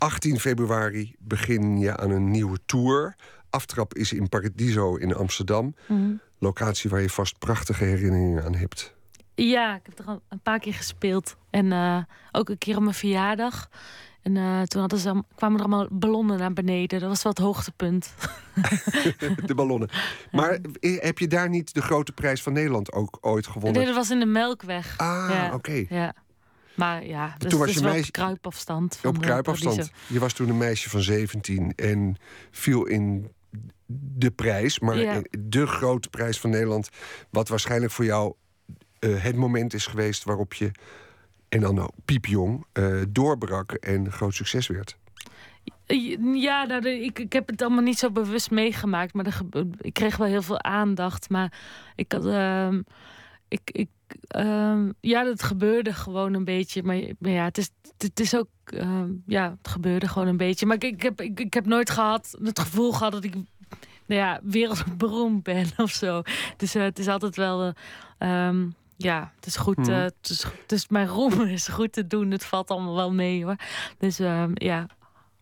18 februari begin je aan een nieuwe tour. Aftrap is in Paradiso in Amsterdam. Mhm. Locatie waar je vast prachtige herinneringen aan hebt. Ja, ik heb er al een paar keer gespeeld. En eh, ook een keer op mijn verjaardag. En eh, toen hadden ze, kwamen er allemaal ballonnen naar beneden. Dat was wel het hoogtepunt. de ballonnen. Maar heb je daar niet de grote prijs van Nederland ook ooit gewonnen? Nee, dat was in de Melkweg. Ah, ja. oké. Ja. Maar ja, dus Toen was je meisje- op kruipafstand. van Op kruipafstand. Je was toen een meisje van 17 en viel in de prijs, maar Ja. de grote prijs van Nederland, wat waarschijnlijk voor jou eh, het moment is geweest waarop je, en dan nou, piepjong, eh, doorbrak en groot succes werd. Ja, nou, ik, ik heb het allemaal niet zo bewust meegemaakt. Maar er ik kreeg wel heel veel aandacht. Maar ik had. ehm, ik, ik, ehm, ja, dat gebeurde gewoon een beetje. Maar, maar ja, het is, het is ook. ehm, ja, het gebeurde gewoon een beetje. Maar ik, ik, heb, ik, ik heb nooit gehad het gevoel gehad dat ik. Nou ja, wereldberoemd ben of zo. Dus eh, het is altijd wel. ehm, ja, het is goed. Eh, het, is, het is mijn roem is goed te doen. Het valt allemaal wel mee hoor. Dus ja,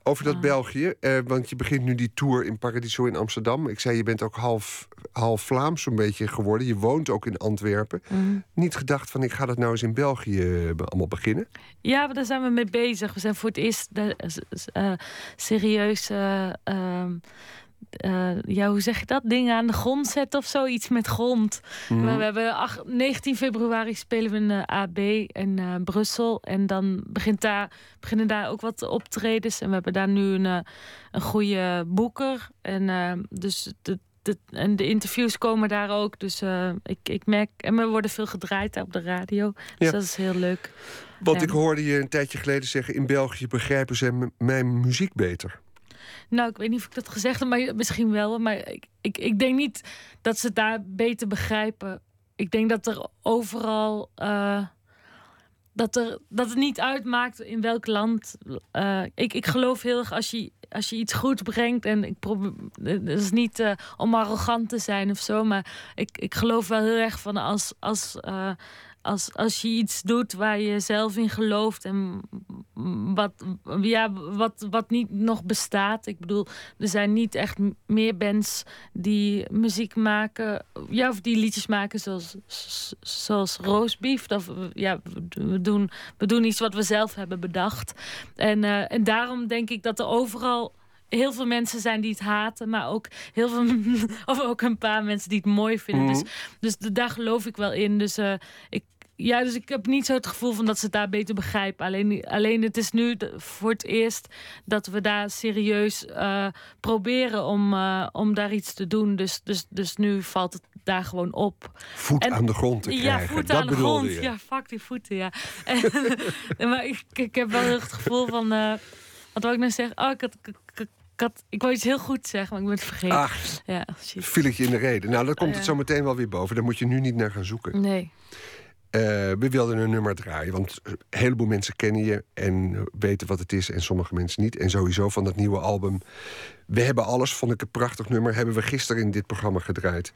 Over dat Ah. België, eh, want je begint nu die tour in Paradiso in Amsterdam. Ik zei, je bent ook half, half Vlaams zo'n beetje geworden. Je woont ook in Antwerpen. Mhm. Niet gedacht van, ik ga dat nou eens in België eh, allemaal beginnen? Ja, maar daar zijn we mee bezig. We zijn voor het eerst de, eh, serieus. Eh, ja, hoe zeg je dat? Dingen aan de grond zetten of zoiets met grond. Mhm. We, we hebben ach- 19 februari spelen we de AB in eh, Brussel. En dan begint daar, beginnen daar ook wat optredens. En we hebben daar nu een, eh, een goede boeker. En, eh, dus de, de, en de interviews komen daar ook. Dus eh, ik, ik merk. En we worden veel gedraaid op de radio. Dus dat is heel leuk. Want ik hoorde je een tijdje geleden zeggen... in België begrijpen ze mijn muziek beter. Nou, ik weet niet of ik dat gezegd heb, maar misschien wel. Maar ik, ik, ik denk niet dat ze het daar beter begrijpen. Ik denk dat er overal. eh, dat, er, dat het niet uitmaakt in welk land. eh, ik, ik geloof heel erg als je, als je iets goed brengt. En ik probeer. Het is niet eh, om arrogant te zijn of zo. Maar ik, ik geloof wel heel erg van als. als eh, als, als je iets doet waar je zelf in gelooft en wat, ja, wat, wat niet nog bestaat. Ik bedoel, er zijn niet echt meer bands die muziek maken, ja, of die liedjes maken zoals, zoals Roastbeef. Of, ja, we doen, we doen iets wat we zelf hebben bedacht. En, eh, en daarom denk ik dat er overal heel veel mensen zijn die het haten, maar ook heel veel, of ook een paar mensen die het mooi vinden. Mhm. Dus, dus daar geloof ik wel in. Dus eh, ik, ja, dus ik heb niet zo het gevoel van dat ze het daar beter begrijpen. Alleen, alleen het is nu voor het eerst dat we daar serieus eh, proberen om, eh, om daar iets te doen. Dus, dus, dus nu valt het daar gewoon op. Voet En- aan de grond te Ja, krijgen. voeten dat aan de grond. je. Ja, fuck die voeten, ja. En, maar ik, ik heb wel het gevoel van... wat wou ik nou zeggen? Oh, ik had... Ik, ik, ik had, ik wou iets heel goed zeggen, maar ik ben het vergeten. Ach, Ja, shit. viel ik je in de reden. Nou, dan komt het Ja. zo meteen wel weer boven. Daar moet je nu niet naar gaan zoeken. Nee. Eh, we wilden een nummer draaien, want een heleboel mensen kennen je en weten wat het is en sommige mensen niet. En sowieso van dat nieuwe album. We hebben alles, vond ik een prachtig nummer, hebben we gisteren in dit programma gedraaid.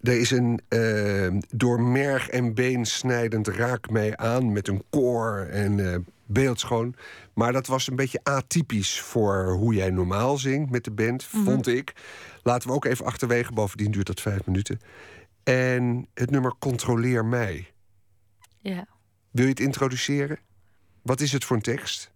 Er is een eh, door merg en been snijdend raak mij aan met een koor en eh, beeldschoon. Maar dat was een beetje atypisch voor hoe jij normaal zingt met de band, vond ik. Laten we ook even achterwege, bovendien duurt dat vijf minuten. En het nummer Controleer mij. Ja. Wil je het introduceren? Wat is het voor een tekst?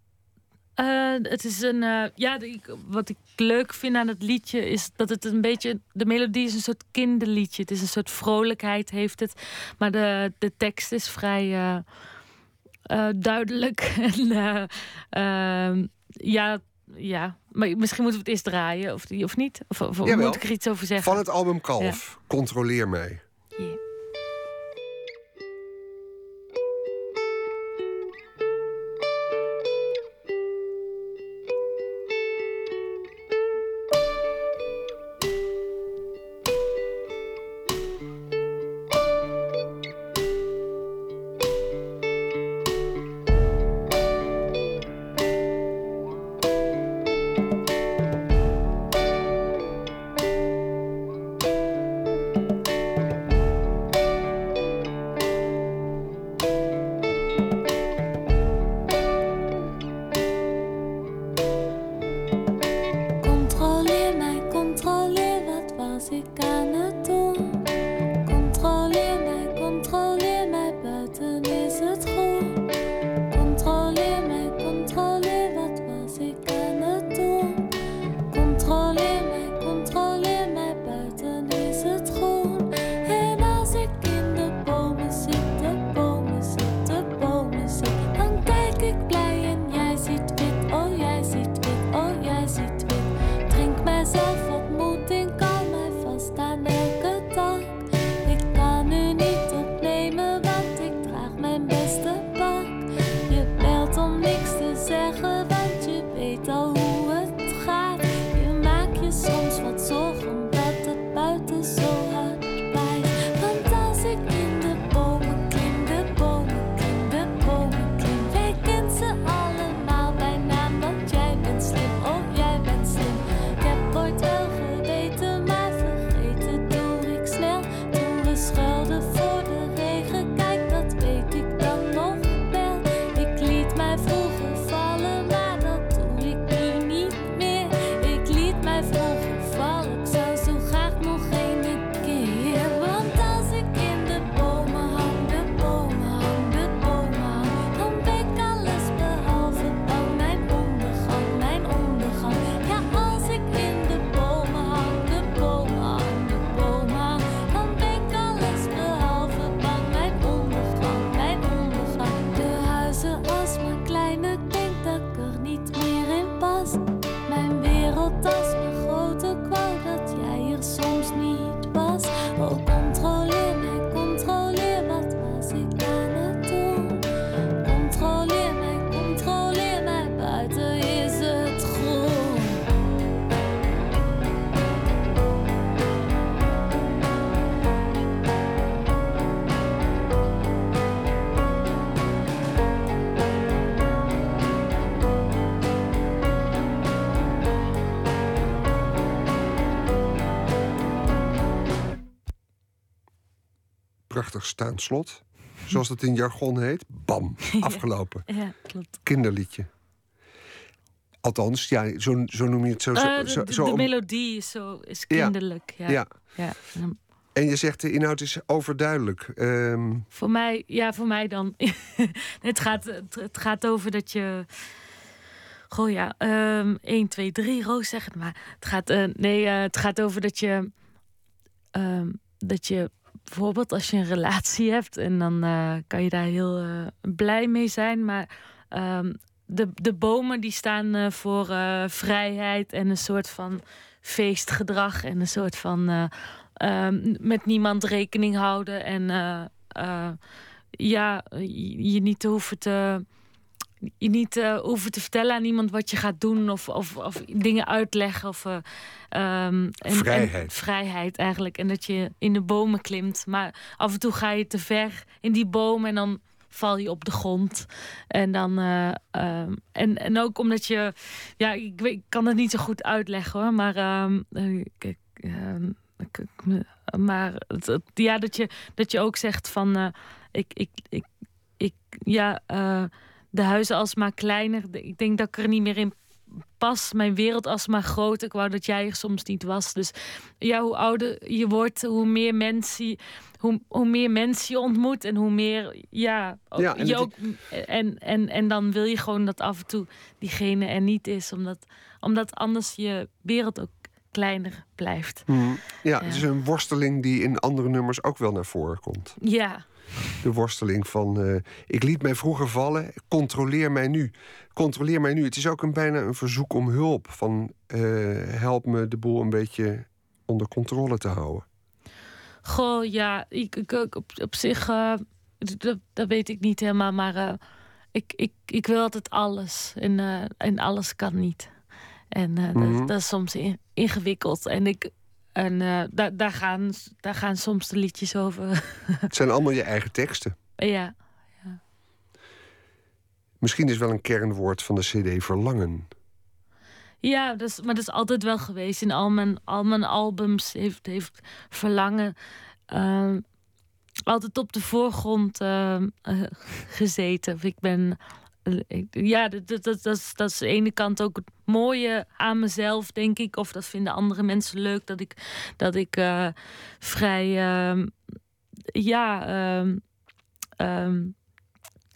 Eh, het is een. eh, ja, de- ik- wat ik leuk vind aan het liedje is dat het een beetje. De melodie is een soort kinderliedje. Het is een soort vrolijkheid, heeft het. Maar de, de tekst is vrij eh, duidelijk. en, eh, ehm, ja, ja, maar misschien moeten we het eerst draaien, of, of niet? Of, of Jawel. moet ik er iets over zeggen? Van het album Kalf. Controleer mij. Prachtig staand slot. Zoals het in jargon heet. Bam, afgelopen. Ja, klopt. Kinderliedje. Althans, ja, zo, zo noem je het zo. Uh, zo, de, zo, de, zo de om- melodie is zo is kinderlijk. Ja. ja. En je zegt de inhoud is overduidelijk. Ehm, Voor mij, ja, voor mij dan. het, gaat, het, gaat over dat je. Goh ja, ehm 1, 2, 3, Roos zeg het maar. Het gaat, eh, nee, eh, het gaat over dat je. ehm, dat je bijvoorbeeld als je een relatie hebt en dan eh, kan je daar heel eh, blij mee zijn. Maar ehm, de, de bomen die staan eh, voor vrijheid en een soort van feestgedrag en een soort van eh, ehm, met niemand rekening houden en ja, je, je niet te hoeven te. Je niet eh, hoeven te vertellen aan iemand wat je gaat doen of, of, of dingen uitleggen. Of, eh, ehm, en, Vrijheid. En, vrijheid eigenlijk. En dat je in de bomen klimt. Maar af en toe ga je te ver in die bomen en dan val je op de grond. En dan. eh, ehm, en, en ook omdat je. Ja, ik, weet, ik kan het niet zo goed uitleggen hoor. Maar. kijk, ik- ik- maar het, het- ja, dat je, dat je ook zegt van. ik, ik, ik, ik, ja, de huizen alsmaar kleiner. Ik denk dat ik er niet meer in pas. Mijn wereld alsmaar groter. Ik wou dat jij er soms niet was. Dus ja, hoe ouder je wordt, hoe meer mensen, je- hoe, hoe meer mensen je ontmoet en hoe meer, ja, ook, Ja, en je ook, en, en, en dan wil je gewoon dat af en toe diegene er niet is, omdat, omdat anders je wereld ook kleiner blijft. mm, ja, Ja. het is een worsteling die in andere nummers ook wel naar voren komt. Ja, De worsteling van eh, ik liet mij vroeger vallen, controleer mij nu. Controleer mij nu. Het is ook een, bijna een verzoek om hulp. Van eh, help me de boel een beetje onder controle te houden. Goh, ja, ik, ik, op, op zich, eh, dat, dat weet ik niet helemaal, maar ik, ik, ik wil altijd alles en, en alles kan niet. En eh, Mhm. dat, dat is soms in- ingewikkeld. En, ik, en eh, daar, daar, gaan, daar gaan soms de liedjes over. Het zijn allemaal je eigen teksten. ja, Misschien is wel een kernwoord van de CD verlangen. ja dat is, maar dat is altijd wel geweest. In al mijn, al mijn albums heeft, heeft verlangen eh, altijd op de voorgrond eh, gezeten. Ik ben. Ja, dat, dat, dat, dat, is, de ene kant ook het mooie aan mezelf, denk ik. Of dat vinden andere mensen leuk. Dat ik, dat ik eh, vrij. ehm, ja.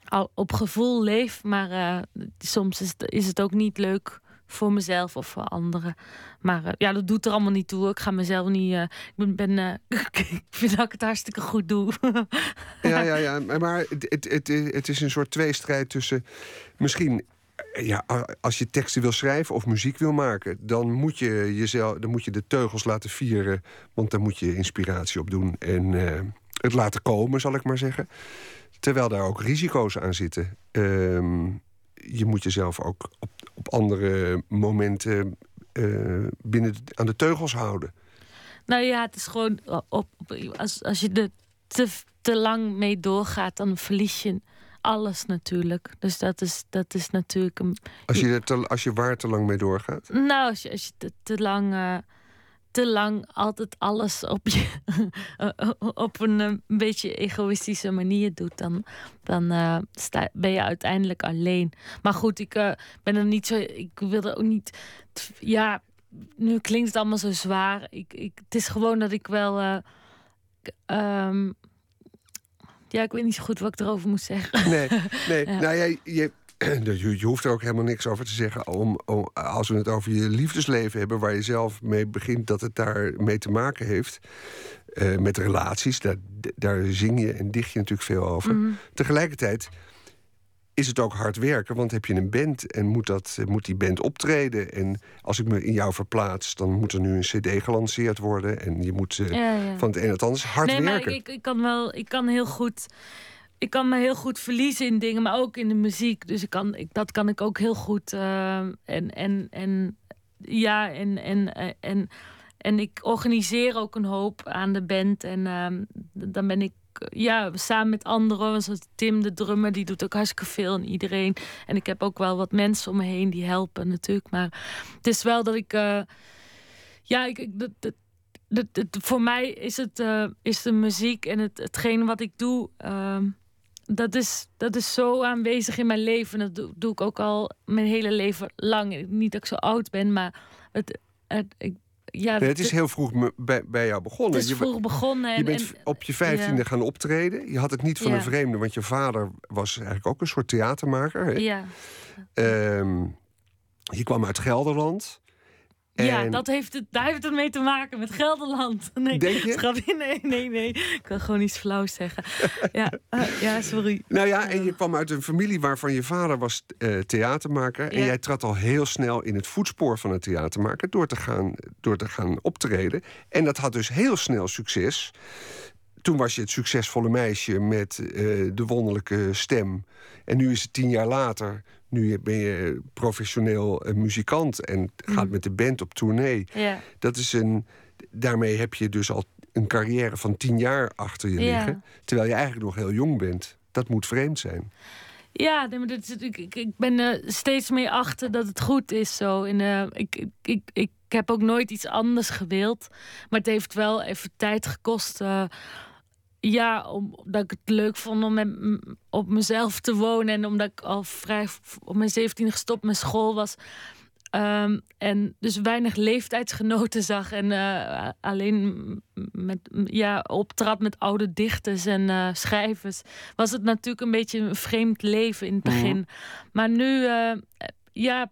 al op gevoel leef. Maar eh, soms is het, is het ook niet leuk voor mezelf of voor anderen. Maar eh, ja, dat doet er allemaal niet toe. Ik ga mezelf niet. eh, ik ben. ben eh, ik vind dat ik het hartstikke goed doe. Ja, ja, ja. maar- het, het, het, het is een soort tweestrijd tussen. Misschien. Ja, als je teksten wil schrijven of muziek wil maken, dan moet je jezelf, dan moet je de teugels laten vieren, want daar moet je inspiratie op doen en het laten komen, zal ik maar zeggen. Terwijl daar ook risico's aan zitten. Ehm, je moet jezelf ook op, op andere momenten eh, binnen aan de teugels houden. nou ja, het is gewoon. Op, op, als, als je er te, te lang mee doorgaat, dan verlies je alles natuurlijk. Dus dat is, dat is natuurlijk een. Als je, er te, als je waar te lang mee doorgaat. Nou, als je, als je te, te lang. eh, te lang altijd alles op, je, op een eh, een beetje egoïstische manier doet, dan, dan eh, sta, ben je uiteindelijk alleen. Maar goed, ik eh, ben er niet zo. Ik wilde ook niet. Ja, nu klinkt het allemaal zo zwaar. Ik, ik, het is gewoon dat ik wel. eh, ehm, ja, ik weet niet zo goed wat ik erover moet zeggen. Nee, nee. Ja. nou ja, je, je, je hoeft er ook helemaal niks over te zeggen. Om, om, als we het over je liefdesleven hebben, waar je zelf mee begint dat het daar mee te maken heeft. eh, met relaties, daar, daar zing je en dicht je natuurlijk veel over. Mhm. Tegelijkertijd is het ook hard werken, want heb je een band en moet, dat, moet die band optreden. En als ik me in jou verplaats, dan moet er nu een CD gelanceerd worden. En je moet eh, Ja, ja. van het een naar het ander hard nee, werken. maar ik, ik kan wel, ik kan heel goed, ik kan me heel goed verliezen in dingen, maar ook in de muziek. Dus ik kan, ik, dat kan ik ook heel goed. eh, en, en, en ja, en, eh, en, en ik organiseer ook een hoop aan de band. En ehm, dan ben ik ja, samen met anderen, zoals Tim de drummer, die doet ook hartstikke veel en iedereen. En ik heb ook wel wat mensen om me heen die helpen natuurlijk. Maar het is wel dat ik, eh, ja, ik, voor mij is het eh, is de muziek en het, hetgeen wat ik doe. ehm, dat, is, dat is zo aanwezig in mijn leven. En dat doe, doe ik ook al mijn hele leven lang. Niet dat ik zo oud ben, maar het, het, ik, ja, Nee, het is heel vroeg bij, bij jou begonnen. het is vroeg begonnen. En, Je bent en- op je vijftiende ja. gaan optreden. Je had het niet van Ja. een vreemde, want je vader was eigenlijk ook een soort theatermaker. Hè? ja. Ehm, je kwam uit Gelderland. Ja, dat heeft het, daar heeft het mee te maken met Gelderland. Nee, Denk je? Nee, nee, nee. Ik wil gewoon iets flauws zeggen. Ja, eh, ja sorry. Nou ja, en je kwam uit een familie waarvan je vader was eh, theatermaker. En Ja. jij trad al heel snel in het voetspoor van een theatermaker door te, gaan, door te gaan optreden. En dat had dus heel snel succes. Toen was je het succesvolle meisje met eh, de wonderlijke stem. En nu is het tien jaar later. Nu ben je professioneel eh, muzikant en gaat Mhm. met de band op tournee. Ja, Dat is een, daarmee heb je dus al een carrière van tien jaar achter je liggen. Terwijl je eigenlijk nog heel jong bent. Dat moet vreemd zijn. ja nee, maar dit, is- ik, ik, ben er steeds meer achter dat het goed is zo. En, eh, ik, ik, ik, ik heb ook nooit iets anders gewild. Maar het heeft wel even tijd gekost. eh, ja, omdat ik het leuk vond om met, op mezelf te wonen. En omdat ik al vrij op mijn 17 gestopt met school was. Ehm, en dus weinig leeftijdsgenoten zag. En eh, alleen met, ja, optrad met oude dichters en eh, schrijvers. Was het natuurlijk een beetje een vreemd leven in het begin. Maar nu eh, ja,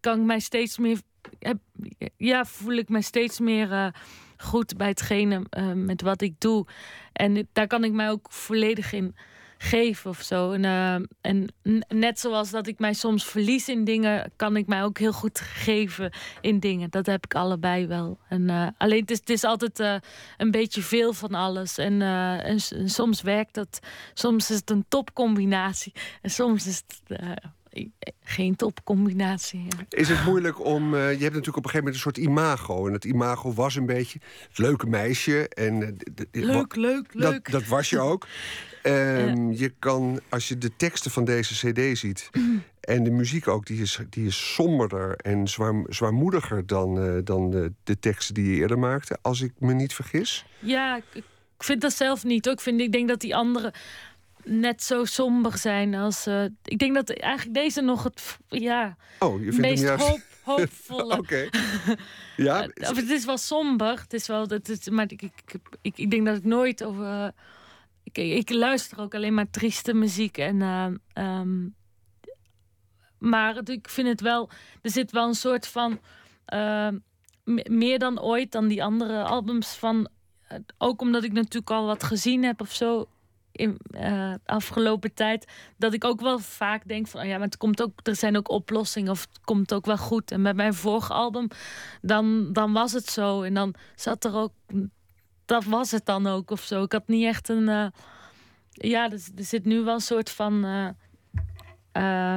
kan ik mij steeds meer. Ja, voel ik mij steeds meer goed bij hetgene eh, met wat ik doe. En daar kan ik mij ook volledig in geven of zo. En, eh, en net zoals dat ik mij soms verlies in dingen, kan ik mij ook heel goed geven in dingen. Dat heb ik allebei wel. En, eh, alleen het is, het is altijd een beetje veel van alles. En, en, soms werkt dat. Soms is het een topcombinatie. En soms is het geen topcombinatie. Ja. Is het moeilijk om. eh, je hebt natuurlijk op een gegeven moment een soort imago. En het imago was een beetje. Het leuke meisje. En, eh, Leuk, leuk, Dat, leuk. dat was je ook. Ehm, Je kan, als je de teksten van deze CD ziet. en de muziek ook, die is, die is somberder en zwaar, zwaarmoediger dan, eh, dan de, de teksten die je eerder maakte. Als ik me niet vergis. Ja, ik, ik vind dat zelf niet. Hoor. Ik, vind, ik denk dat die anderen net zo somber zijn als. eh, ik denk dat eigenlijk deze nog het ja, Oh, je vindt meest hem juist. hoop, hoopvolle. Oké. Ja, Eh, of het is wel somber. Het is wel, het is, maar ik, ik, ik, ik denk dat ik nooit over. Ik, ik luister ook alleen maar trieste muziek. En, eh, ehm, maar het- ik vind het wel. Er zit wel een soort van. eh, me- meer dan ooit dan die andere albums van. eh, ook omdat ik natuurlijk al wat gezien heb of zo. In eh, afgelopen tijd. Dat ik ook wel vaak denk van. oh ja, maar het komt ook. Er zijn ook oplossingen. Of het komt ook wel goed. En met mijn vorige album dan, dan was het zo. En dan zat er ook. Dat was het dan ook of zo. Ik had niet echt een. eh, ja, er, er zit nu wel een soort van. eh,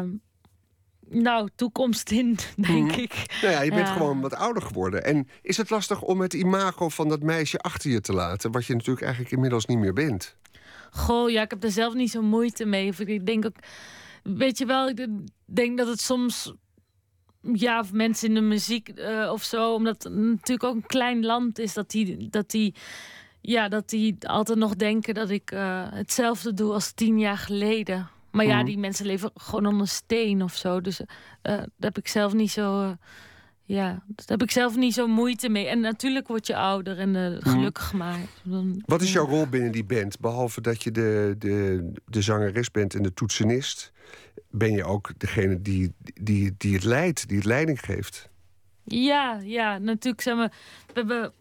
nou, toekomst in, denk Mhm. ik. Nou ja, je bent Ja. gewoon wat ouder geworden. En is het lastig om het imago van dat meisje achter je te laten, wat je natuurlijk eigenlijk inmiddels niet meer bent? Goh, ja, ik heb er zelf niet zo moeite mee. Of ik denk ook. Weet je wel, ik denk dat het soms. Ja, of mensen in de muziek eh, of zo, omdat het natuurlijk ook een klein land is, dat die, dat die, ja, dat die altijd nog denken dat ik eh, hetzelfde doe als tien jaar geleden. Maar ja, Mhm. die mensen leven gewoon onder steen of zo. Dus eh, daar heb ik zelf niet zo. Ja, daar heb ik zelf niet zo moeite mee. En natuurlijk word je ouder en eh, gelukkig maar. Dan- Wat is jouw rol binnen die band? Behalve dat je de, de, de zangeres bent en de toetsenist, ben je ook degene die, die, die het leidt, die het leiding geeft. Ja, ja, natuurlijk zijn we. We hebben.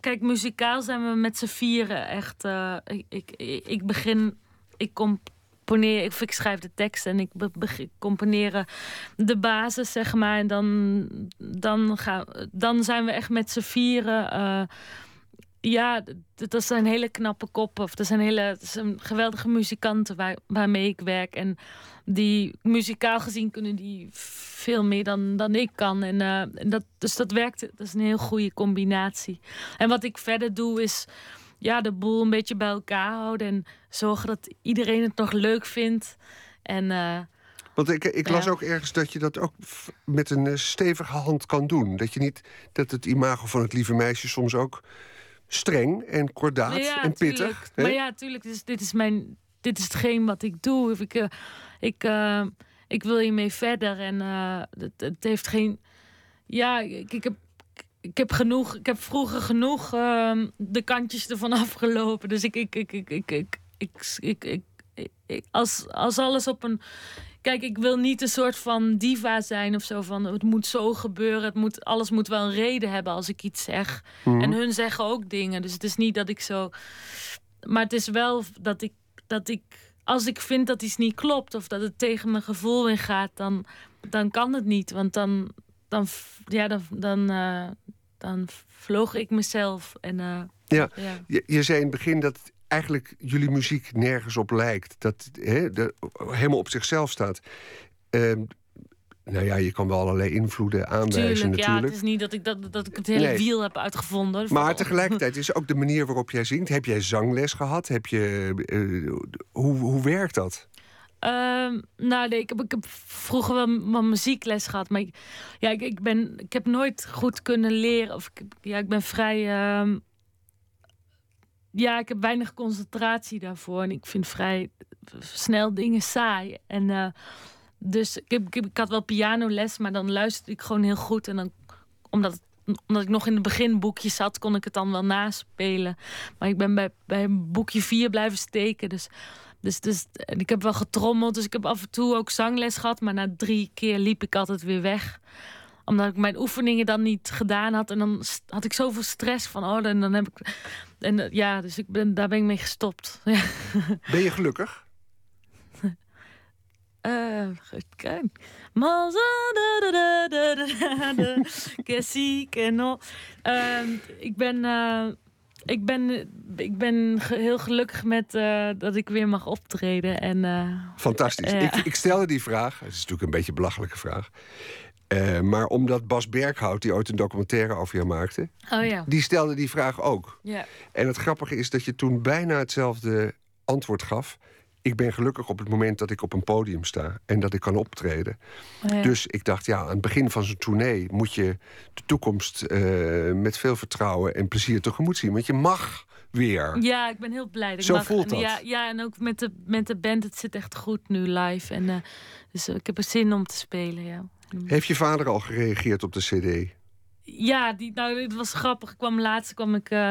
Kijk, muzikaal zijn we met z'n vieren echt. eh, ik, ik, ik begin. Ik componeer. Ik, ik schrijf de tekst en ik begin componeren de basis, zeg maar. En dan, dan, gaan, dan zijn we echt met z'n vieren. eh, ja, dat zijn hele knappe koppen. Of dat zijn hele zijn geweldige muzikanten waar, waarmee ik werk. En die muzikaal gezien kunnen die veel meer dan, dan ik kan. En, eh, en dat, dus dat werkt. Dat is een heel goede combinatie. En wat ik verder doe is ja, de boel een beetje bij elkaar houden. En zorgen dat iedereen het nog leuk vindt. En eh, Want ik, ik las Ja. ook ergens dat je dat ook met een eh, stevige hand kan doen. Dat je niet dat het imago van het lieve meisje soms ook streng en kordaat Ja, en pittig. tuurlijk. hè? Maar ja, tuurlijk. Dus dit is mijn. Dit is hetgeen wat ik doe. Ik, eh, ik, ik wil hiermee verder. En het, het heeft geen. Ja, ik, ik heb. Ik heb genoeg. Ik heb vroeger genoeg ehm, de kantjes ervan afgelopen. Dus ik. ik, ik, ik, ik, ik, ik, ik, ik, als, als alles op een. Kijk, ik wil niet een soort van diva zijn of zo van het moet zo gebeuren. Het moet, alles moet wel een reden hebben als ik iets zeg. Mhm. En hun zeggen ook dingen. Dus het is niet dat ik zo. Maar het is wel dat ik. Dat ik als ik vind dat iets niet klopt of dat het tegen mijn gevoel in gaat, dan, dan kan het niet. Want dan, dan, ja, dan, dan, eh, dan vloog ik mezelf. En, eh, Ja. ja. Je, je zei in het begin dat eigenlijk jullie muziek nergens op lijkt. Dat hè, de, helemaal op zichzelf staat. Ehm, nou ja, je kan wel allerlei invloeden aanwijzen Tuurlijk, ja, natuurlijk. het is niet dat ik, dat, dat ik het hele Nee. wiel heb uitgevonden. Maar tegelijkertijd is ook de manier waarop jij zingt. Heb jij zangles gehad? Heb je, eh, hoe, hoe werkt dat? Ehm, nou, nee, ik heb, ik vroeger wel, wel muziekles gehad. Maar ik, ja, ik, ik, ben, ik heb nooit goed kunnen leren. Of ik, ja, ik ben vrij. ehm, ja, ik heb weinig concentratie daarvoor. En ik vind vrij snel dingen saai. En eh, dus ik, heb, ik, had wel pianoles, maar dan luisterde ik gewoon heel goed. En dan, omdat, omdat ik nog in het beginboekje zat, kon ik het dan wel naspelen. Maar ik ben bij, bij boekje 4 blijven steken. Dus dus, dus en ik heb wel getrommeld, dus ik heb af en toe ook zangles gehad. Maar na drie keer liep ik altijd weer weg. Omdat ik mijn oefeningen dan niet gedaan had. En dan had ik zoveel stress van, oh, en dan heb ik... En eh, ja, dus ik ben, daar ben ik mee gestopt. Ben je gelukkig? Eh, goed, kijk. Sí, que no. Ehm, ik ben... eh, ik ben, ik ben heel gelukkig met eh, dat ik weer mag optreden. En eh, Fantastisch. Ja. Ik, ik stelde die vraag. Het is natuurlijk een beetje een belachelijke vraag. Eh, maar omdat Bas Berghout, die ooit een documentaire over jou maakte... oh ja. die stelde die vraag ook. ja. En het grappige is dat je toen bijna hetzelfde antwoord gaf. Ik ben gelukkig op het moment dat ik op een podium sta en dat ik kan optreden. Ja. Dus ik dacht, ja, aan het begin van zo'n tournee moet je de toekomst eh, met veel vertrouwen en plezier tegemoet zien. Want je mag weer. Ja, ik ben heel blij. dat ik Zo mag- voelt dat. Ja, ja, en ook met de, met de band. Het zit echt goed nu live. En, eh, dus eh, ik heb er zin om te spelen, ja. Heeft je vader al gereageerd op de CD? Ja, die, nou, het was grappig. Ik kwam laatst, kwam ik, eh,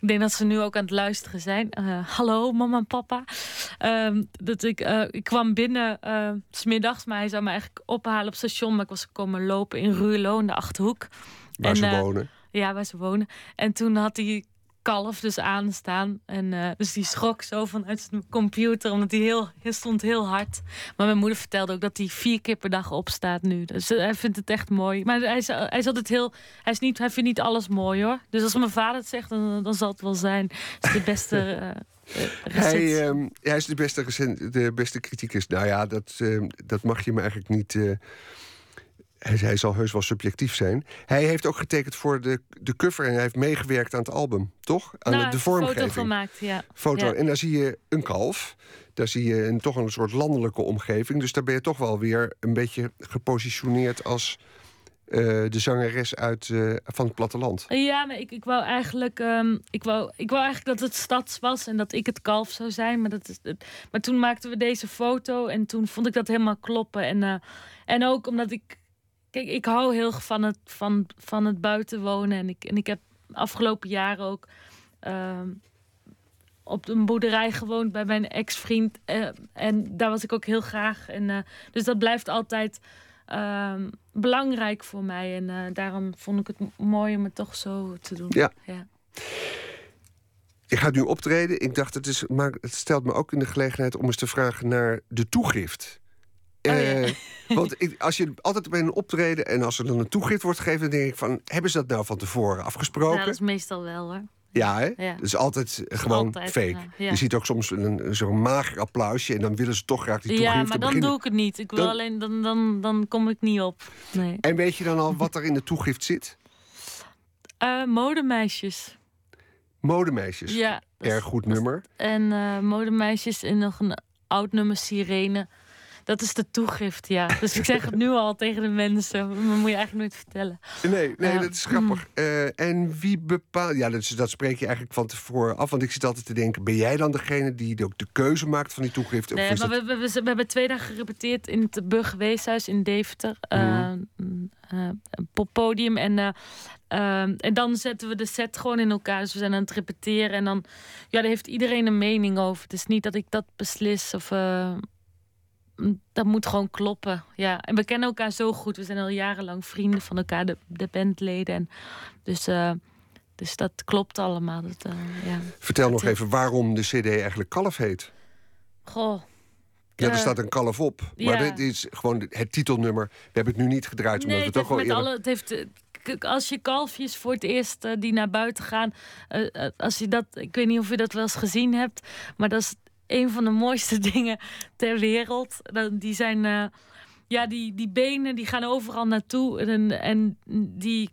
ik denk dat ze nu ook aan het luisteren zijn. Eh, hallo, mama en papa. Ehm, dat ik, eh, ik kwam binnen, 's smiddags, maar hij zou me eigenlijk ophalen op station. Maar ik was komen lopen in Ruurlo, in de Achterhoek. Waar En, ze wonen? Ja, waar ze wonen. En toen had hij kalf dus aanstaan. En eh, dus die schrok zo vanuit zijn computer, omdat hij heel, hij stond heel hard. Maar mijn moeder vertelde ook dat hij vier keer per dag opstaat nu. Dus eh, hij vindt het echt mooi. Maar hij is, hij is altijd heel, hij, is niet, hij vindt niet alles mooi hoor. Dus als mijn vader het zegt, dan, dan zal het wel zijn. Het is de beste eh, eh. Hij, ehm, hij is de beste, recen- de beste criticus. Nou ja, dat, ehm, dat mag je me eigenlijk niet. Hij, zal heus wel subjectief zijn. Hij heeft ook getekend voor de, de cover en hij heeft meegewerkt aan het album, toch? Aan Nou, de, de een foto vormgeving. gemaakt, ja. Foto. Ja. En daar zie je een kalf. Daar zie je een, toch een soort landelijke omgeving. Dus daar ben je toch wel weer een beetje gepositioneerd als eh, de zangeres uit, eh, van het platteland. Ja, maar ik, ik wou eigenlijk, ehm, ik, wou, ik wou eigenlijk dat het stads was en dat ik het kalf zou zijn. Maar, dat is, het, maar toen maakten we deze foto en toen vond ik dat helemaal kloppen. En, eh, en ook omdat ik, kijk, ik hou heel van het, van, van het buiten wonen. En ik, en ik heb afgelopen jaren ook ehm, op een boerderij gewoond bij mijn ex-vriend. eh, en daar was ik ook heel graag. En, eh, dus dat blijft altijd ehm, belangrijk voor mij. En eh, daarom vond ik het mooi om het toch zo te doen. Ja. ja. Je gaat nu optreden. Ik dacht, het, is, maar het stelt me ook in de gelegenheid om eens te vragen naar de toegift. Oh, ja. Eh, want ik, als je altijd bij een optreden en als er dan een toegift wordt gegeven, dan denk ik van, hebben ze dat nou van tevoren afgesproken? Ja, dat is meestal wel hoor. Ja, hè? Ja. Dat is altijd gewoon altijd, fake. ja. Ja. Je ziet ook soms een, zo'n mager applausje en dan willen ze toch graag die toegift. Ja, maar dan beginnen. doe ik het niet. Ik wil Dan- alleen, dan, dan, dan kom ik niet op. Nee. En weet je dan al wat er in de toegift zit? Eh, modemeisjes. Modemeisjes. Ja. Erg goed nummer. En eh, modemeisjes en nog een oud nummer Sirene. Dat is de toegift, ja. Dus ik zeg het nu al tegen de mensen. Moet je eigenlijk nooit vertellen. Nee, nee dat is grappig. Uh, en wie bepaalt... Ja, dat, dat spreek je eigenlijk van tevoren af. Want ik zit altijd te denken... ben jij dan degene die ook de keuze maakt van die toegift? Nee, maar we, we, we, hebben twee dagen gerepeteerd in het Burgerweeshuis in Deventer. Mm. Uh, poppodium. En en dan zetten we de set gewoon in elkaar. Dus we zijn aan het repeteren. En dan, ja, daar heeft iedereen een mening over. Het is niet dat ik dat beslis of. Uh, dat moet gewoon kloppen. Ja. En we kennen elkaar zo goed. We zijn al jarenlang vrienden van elkaar, de, de bandleden. En dus, uh, dus dat klopt allemaal. Dat, uh, ja. Vertel nog even waarom de CD eigenlijk Kalf heet. Goh. Ja, er staat een kalf op. Maar dit is gewoon het titelnummer. We hebben het nu niet gedraaid. Omdat nee, het, het toch wel alle, het heeft als je kalfjes voor het eerst uh, die naar buiten gaan, uh, als je dat, ik weet niet of je dat wel eens gezien hebt, maar dat is een van de mooiste dingen ter wereld. Die zijn, ja, die, die benen die gaan overal naartoe en, en die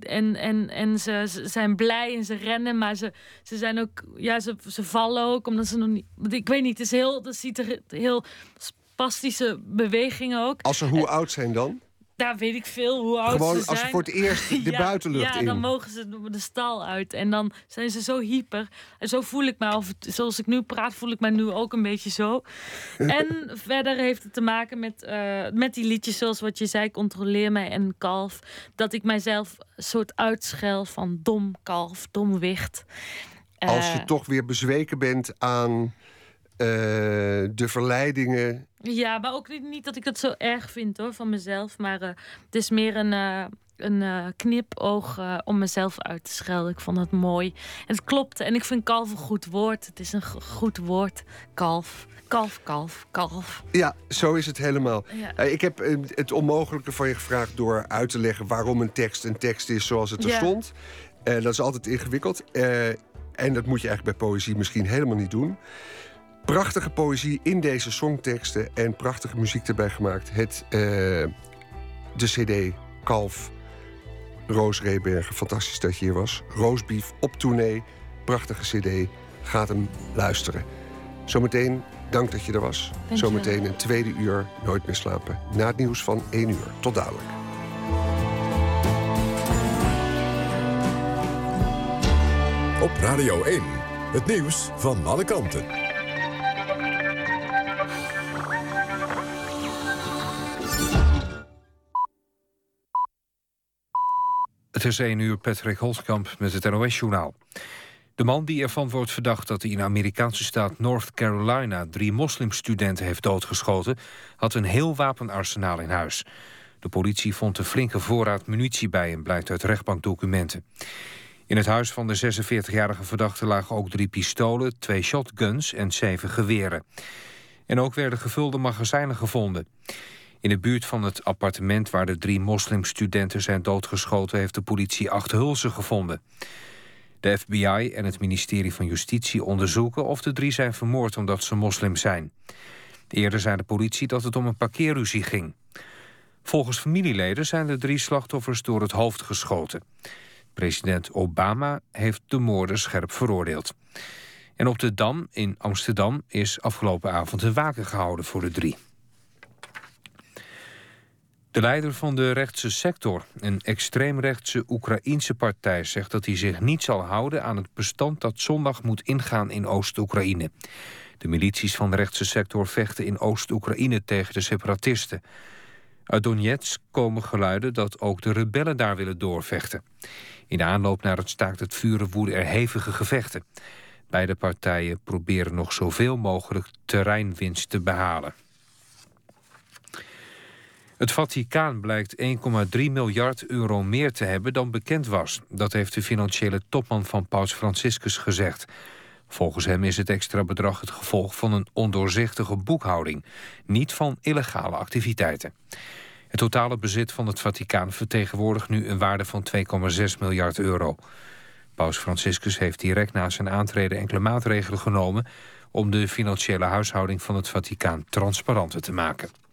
en, en, en ze, ze, zijn blij en ze rennen, maar ze, ze zijn ook, ja, ze, ze vallen ook omdat ze nog niet. Ik weet niet, het is heel, dat ziet er heel spastische bewegingen ook. Als ze hoe oud zijn dan? Daar weet ik veel hoe oud Gewoon ze zijn. als ze voor het eerst de buitenlucht in. Ja, dan mogen ze de stal uit. En dan zijn ze zo hyper. En zo voel ik me, of zoals ik nu praat, voel ik me nu ook een beetje zo. en verder heeft het te maken met, uh, met die liedjes zoals wat je zei, controleer mij en kalf. Dat ik mijzelf een soort uitschel van dom kalf, dom wicht. Als je uh, toch weer bezweken bent aan uh, de verleidingen. Ja, maar ook niet, niet, dat ik het zo erg vind hoor, van mezelf. Maar uh, het is meer een, uh, een knipoog om mezelf uit te schelden. Ik vond het mooi. En het klopte. En ik vind kalf een goed woord. Het is een goed woord. Kalf. Kalf, kalf, kalf. Ja, zo is het helemaal. Ja. ik heb het onmogelijke van je gevraagd door uit te leggen waarom een tekst een tekst is zoals het er ja. stond. dat is altijd ingewikkeld. en dat moet je eigenlijk bij poëzie misschien helemaal niet doen. Prachtige poëzie in deze songteksten en prachtige muziek erbij gemaakt. Het, uh, de CD Kalf, Roos Rebergen. Fantastisch dat je hier was. Roosbief op tournee. Prachtige CD. Gaat hem luisteren. Zometeen, dank dat je er was. Zometeen een tweede uur Nooit meer slapen. Na het nieuws van 1 uur. Tot dadelijk. Op Radio 1. Het nieuws van alle kanten. Het is 1 uur Patrick Holtkamp met het NOS-journaal. De man die ervan wordt verdacht dat hij in de Amerikaanse staat North Carolina... drie moslimstudenten heeft doodgeschoten... had een heel wapenarsenaal in huis. De politie vond een flinke voorraad munitie bij hem... blijkt uit rechtbankdocumenten. In het huis van de 46-jarige verdachte lagen ook drie pistolen... twee shotguns en zeven geweren. En ook werden gevulde magazijnen gevonden. In de buurt van het appartement waar de drie moslimstudenten zijn doodgeschoten... heeft de politie acht hulzen gevonden. De FBI en het ministerie van Justitie onderzoeken of de drie zijn vermoord omdat ze moslim zijn. Eerder zei de politie dat het om een parkeerruzie ging. Volgens familieleden zijn de drie slachtoffers door het hoofd geschoten. President Obama heeft de moorden scherp veroordeeld. En op de Dam in Amsterdam is afgelopen avond een waken gehouden voor de drie. De leider van de rechtse sector, een extreemrechtse Oekraïense partij... zegt dat hij zich niet zal houden aan het bestand dat zondag moet ingaan in Oost-Oekraïne. De milities van de rechtse sector vechten in Oost-Oekraïne tegen de separatisten. Uit Donetsk komen geluiden dat ook de rebellen daar willen doorvechten. In de aanloop naar het staakt het vuren woeden er hevige gevechten. Beide partijen proberen nog zoveel mogelijk terreinwinst te behalen. Het Vaticaan blijkt 1,3 miljard euro meer te hebben dan bekend was. Dat heeft de financiële topman van Paus Franciscus gezegd. Volgens hem is het extra bedrag het gevolg van een ondoorzichtige boekhouding, niet van illegale activiteiten. Het totale bezit van het Vaticaan vertegenwoordigt nu een waarde van 2,6 miljard euro. Paus Franciscus heeft direct na zijn aantreden enkele maatregelen genomen om de financiële huishouding van het Vaticaan transparanter te maken.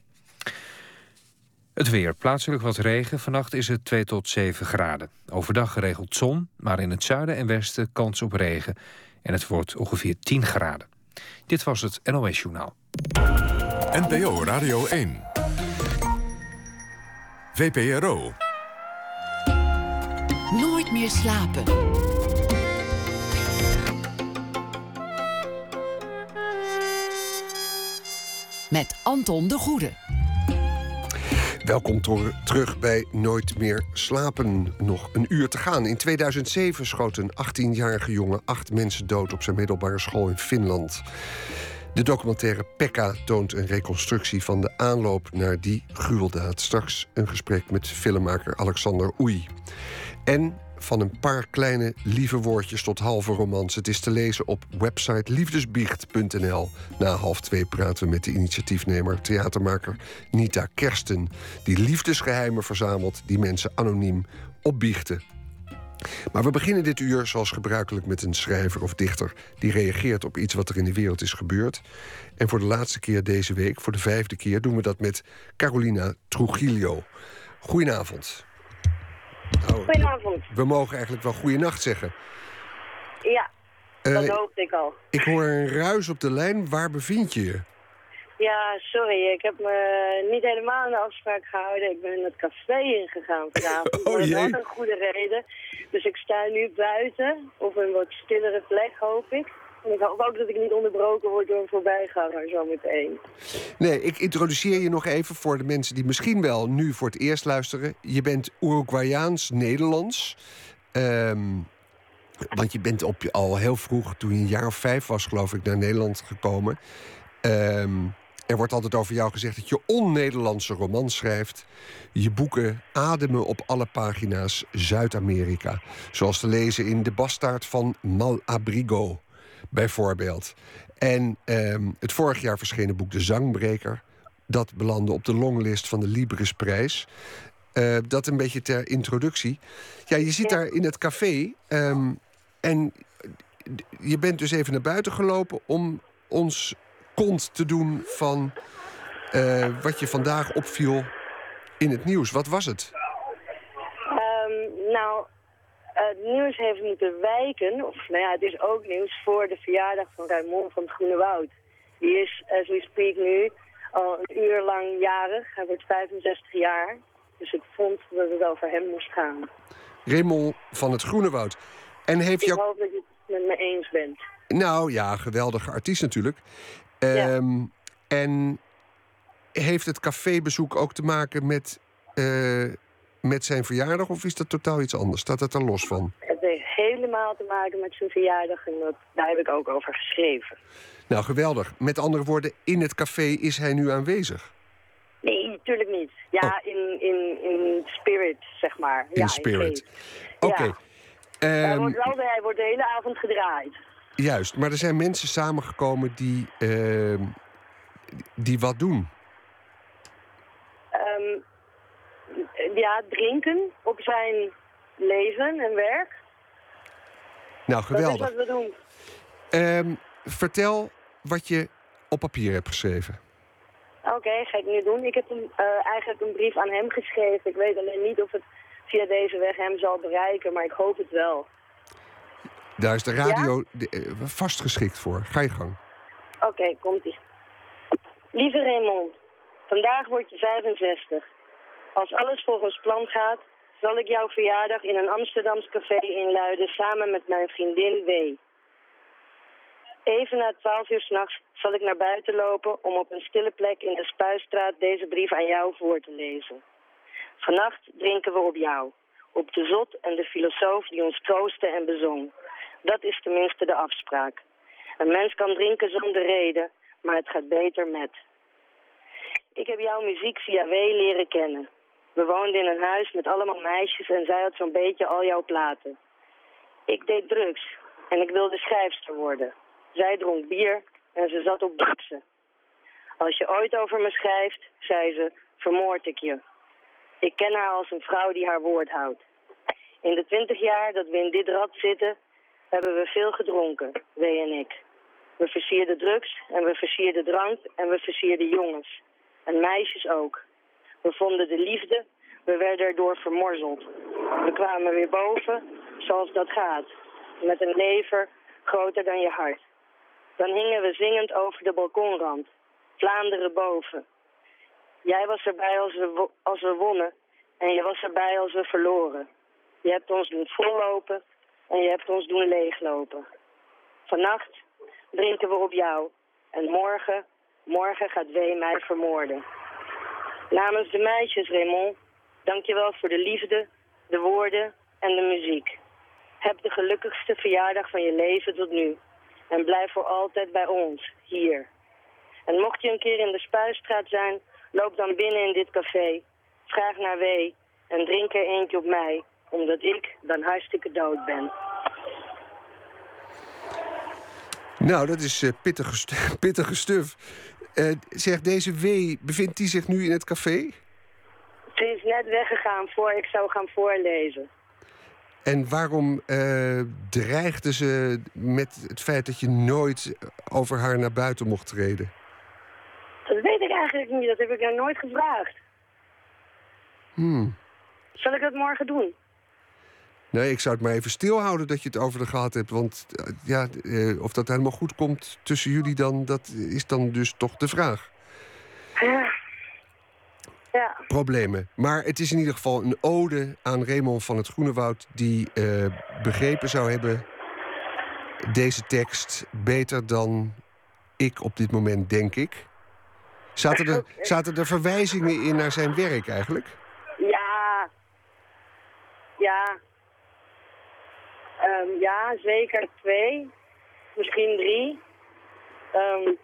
Het weer. Plaatselijk wat regen. Vannacht is het 2 tot 7 graden. Overdag geregeld zon, maar in het zuiden en westen kans op regen. En het wordt ongeveer 10 graden. Dit was het NOS Journaal. NPO Radio 1. VPRO. Nooit meer slapen. Met Anton de Goede. Welkom terug bij Nooit meer slapen. Nog een uur te gaan. In 2007 schoot een 18-jarige jongen acht mensen dood op zijn middelbare school in Finland. De documentaire Pekka toont een reconstructie van de aanloop naar die gruweldaad. Straks een gesprek met filmmaker Alexander Oei. En van een paar kleine lieve woordjes tot halve romans. Het is te lezen op website liefdesbiecht.nl. Na half twee praten we met de initiatiefnemer, theatermaker Nita Kersten... die liefdesgeheimen verzamelt die mensen anoniem opbiechten. Maar we beginnen dit uur zoals gebruikelijk met een schrijver of dichter... die reageert op iets wat er in de wereld is gebeurd. En voor de laatste keer deze week, voor de vijfde keer... doen we dat met Carolina Trujillo. Goedenavond. Oh, Goedenavond. We mogen eigenlijk wel goeienacht zeggen. Ja, dat uh, hoopte ik al. Ik hoor een ruis op de lijn. Waar bevind je je? Ja, sorry. Ik heb me niet helemaal aan de afspraak gehouden. Ik ben in het café ingegaan vanavond. oh, dat was een goede reden. Dus ik sta nu buiten op een wat stillere plek, hoop ik. Ik ook dat ik niet onderbroken word door een voorbijganger zo meteen. Nee, ik introduceer je nog even voor de mensen die misschien wel nu voor het eerst luisteren. Je bent Uruguayaans-Nederlands. Ehm, want je bent op al heel vroeg, toen je een jaar of vijf was, geloof ik, naar Nederland gekomen. Um, er wordt altijd over jou gezegd dat je on-Nederlandse romans schrijft. Je boeken ademen op alle pagina's Zuid-Amerika. Zoals te lezen in De Bastaard van Malabrigo, bijvoorbeeld. En ehm, het vorig jaar verschenen boek De Zangbreker. Dat belandde op de longlist van de Librisprijs. Uh, dat een beetje ter introductie. Ja, je zit daar in het café. Ehm, en je bent dus even naar buiten gelopen om ons kont te doen van uh, wat je vandaag opviel in het nieuws. Wat was het? Nou, het nieuws heeft moeten wijken, of nou ja, het is ook nieuws voor de verjaardag van Raymond van het Groene Woud. Die is, as we speak nu, al een uur lang jarig. Hij wordt 65 jaar. Dus ik vond dat het over hem moest gaan. Raymond van het Groene Woud. En heeft ik hoop dat je het met me eens bent. Nou ja, geweldige artiest natuurlijk. Um, En heeft het cafébezoek ook te maken met, uh, met zijn verjaardag of is dat totaal iets anders? Staat het er los van? Het heeft helemaal te maken met zijn verjaardag en dat, daar heb ik ook over geschreven. Nou, geweldig. Met andere woorden, in het café is hij nu aanwezig? Nee, natuurlijk niet. Ja, oh. in, in, in spirit, zeg maar. In ja, spirit. Oké. Okay. hij, ehm, wordt wel, hij wordt de hele avond gedraaid. Juist, maar er zijn mensen samengekomen die, uh, die wat doen. Um, ja, drinken op zijn leven en werk. Nou, geweldig. Dat is wat we doen. Um, vertel wat je op papier hebt geschreven. Oké, okay, ga ik nu doen. Ik heb een, uh, eigenlijk een brief aan hem geschreven. Ik weet alleen niet of het via deze weg hem zal bereiken, maar ik hoop het wel. Daar is de radio ja? Eh, vastgeschikt voor. Ga je gang. Oké, komt-ie. Lieve Raymond, vandaag word je 65. Als alles volgens plan gaat, zal ik jouw verjaardag in een Amsterdams café inluiden samen met mijn vriendin W. Even na 12 uur s'nachts zal ik naar buiten lopen om op een stille plek in de Spuistraat deze brief aan jou voor te lezen. Vannacht drinken we op jou, op de zot en de filosoof die ons troostte en bezong. Dat is tenminste de afspraak. Een mens kan drinken zonder reden, maar het gaat beter met. Ik heb jouw muziek via W leren kennen. We woonden in een huis met allemaal meisjes en zij had zo'n beetje al jouw platen. Ik deed drugs en ik wilde schrijfster worden. Zij dronk bier en ze zat op boksen. Als je ooit over me schrijft, zei ze, vermoord ik je. Ik ken haar als een vrouw die haar woord houdt. In de twintig jaar dat we in dit rad zitten, hebben we veel gedronken, W en ik. We versierden drugs en we versierden drank en we versierden jongens. En meisjes ook. We vonden de liefde, we werden erdoor vermorzeld. We kwamen weer boven, zoals dat gaat. Met een lever groter dan je hart. Dan hingen we zingend over de balkonrand. Vlaanderen boven. Jij was erbij als we, als we wonnen en je was erbij als we verloren. Je hebt ons doen vollopen en je hebt ons doen leeglopen. Vannacht drinken we op jou en morgen, morgen gaat Wee mij vermoorden. Namens de meisjes, Raymond, dank je wel voor de liefde, de woorden en de muziek. Heb de gelukkigste verjaardag van je leven tot nu. En blijf voor altijd bij ons, hier. En mocht je een keer in de Spuistraat zijn, loop dan binnen in dit café. Vraag naar Wee en drink er eentje op mij, omdat ik dan hartstikke dood ben. Nou, dat is uh, pittige, stu pittige stuf. Uh, zeg, deze W, bevindt die zich nu in het café? Ze is net weggegaan voor ik zou gaan voorlezen. En waarom uh, dreigde ze met het feit dat je nooit over haar naar buiten mocht treden? Dat weet ik eigenlijk niet. Dat heb ik haar nooit gevraagd. Hmm. Zal ik dat morgen doen? Nee, ik zou het maar even stilhouden dat je het over de gehad hebt. Want uh, ja, uh, of dat helemaal goed komt tussen jullie dan, dat is dan dus toch de vraag. Ja. ja. Problemen. Maar het is in ieder geval een ode aan Raymond van het Groenewoud... die uh, begrepen zou hebben deze tekst beter dan ik op dit moment, denk ik. Zaten er, zaten er verwijzingen in naar zijn werk eigenlijk? Ja. Ja. Um, ja, zeker twee. Misschien drie. Um,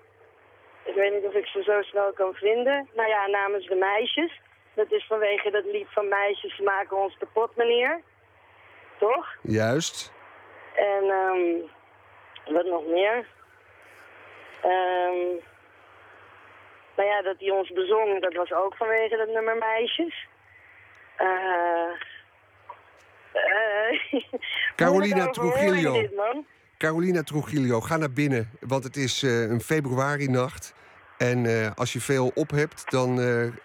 ik weet niet of ik ze zo snel kan vinden. Nou ja, namens de meisjes. Dat is vanwege dat lied van meisjes maken ons kapot, meneer. Toch? Juist. En um, wat nog meer? Um, nou ja, dat hij ons bezong, dat was ook vanwege dat nummer meisjes. Uh, uh, Carolina Trujillo. Dit, Carolina Trujillo, ga naar binnen, want het is uh, een februari-nacht. En uh, als je veel op hebt, dan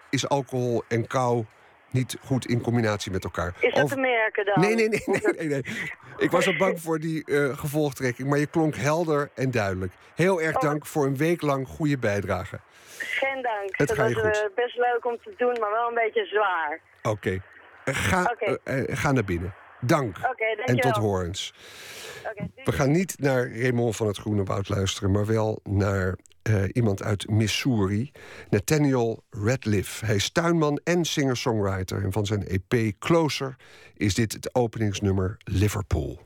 is alcohol en kou niet goed in combinatie met elkaar. Is dat te merken dan? Nee, nee, nee. Ik was al bang voor die gevolgtrekking, maar je klonk helder en duidelijk. Heel erg dank voor een week lang goede bijdrage. Geen dank. Het dat was best leuk om te doen, maar wel een beetje zwaar. Oké. Ga naar binnen. Dank. Okay, en tot horens. Okay, We gaan niet naar Raymond van het Groene Woud luisteren, maar wel naar uh, iemand uit Missouri, Nathaniel Radcliffe. Hij is tuinman en singer-songwriter. En van zijn EP Closer is dit het openingsnummer Liverpool.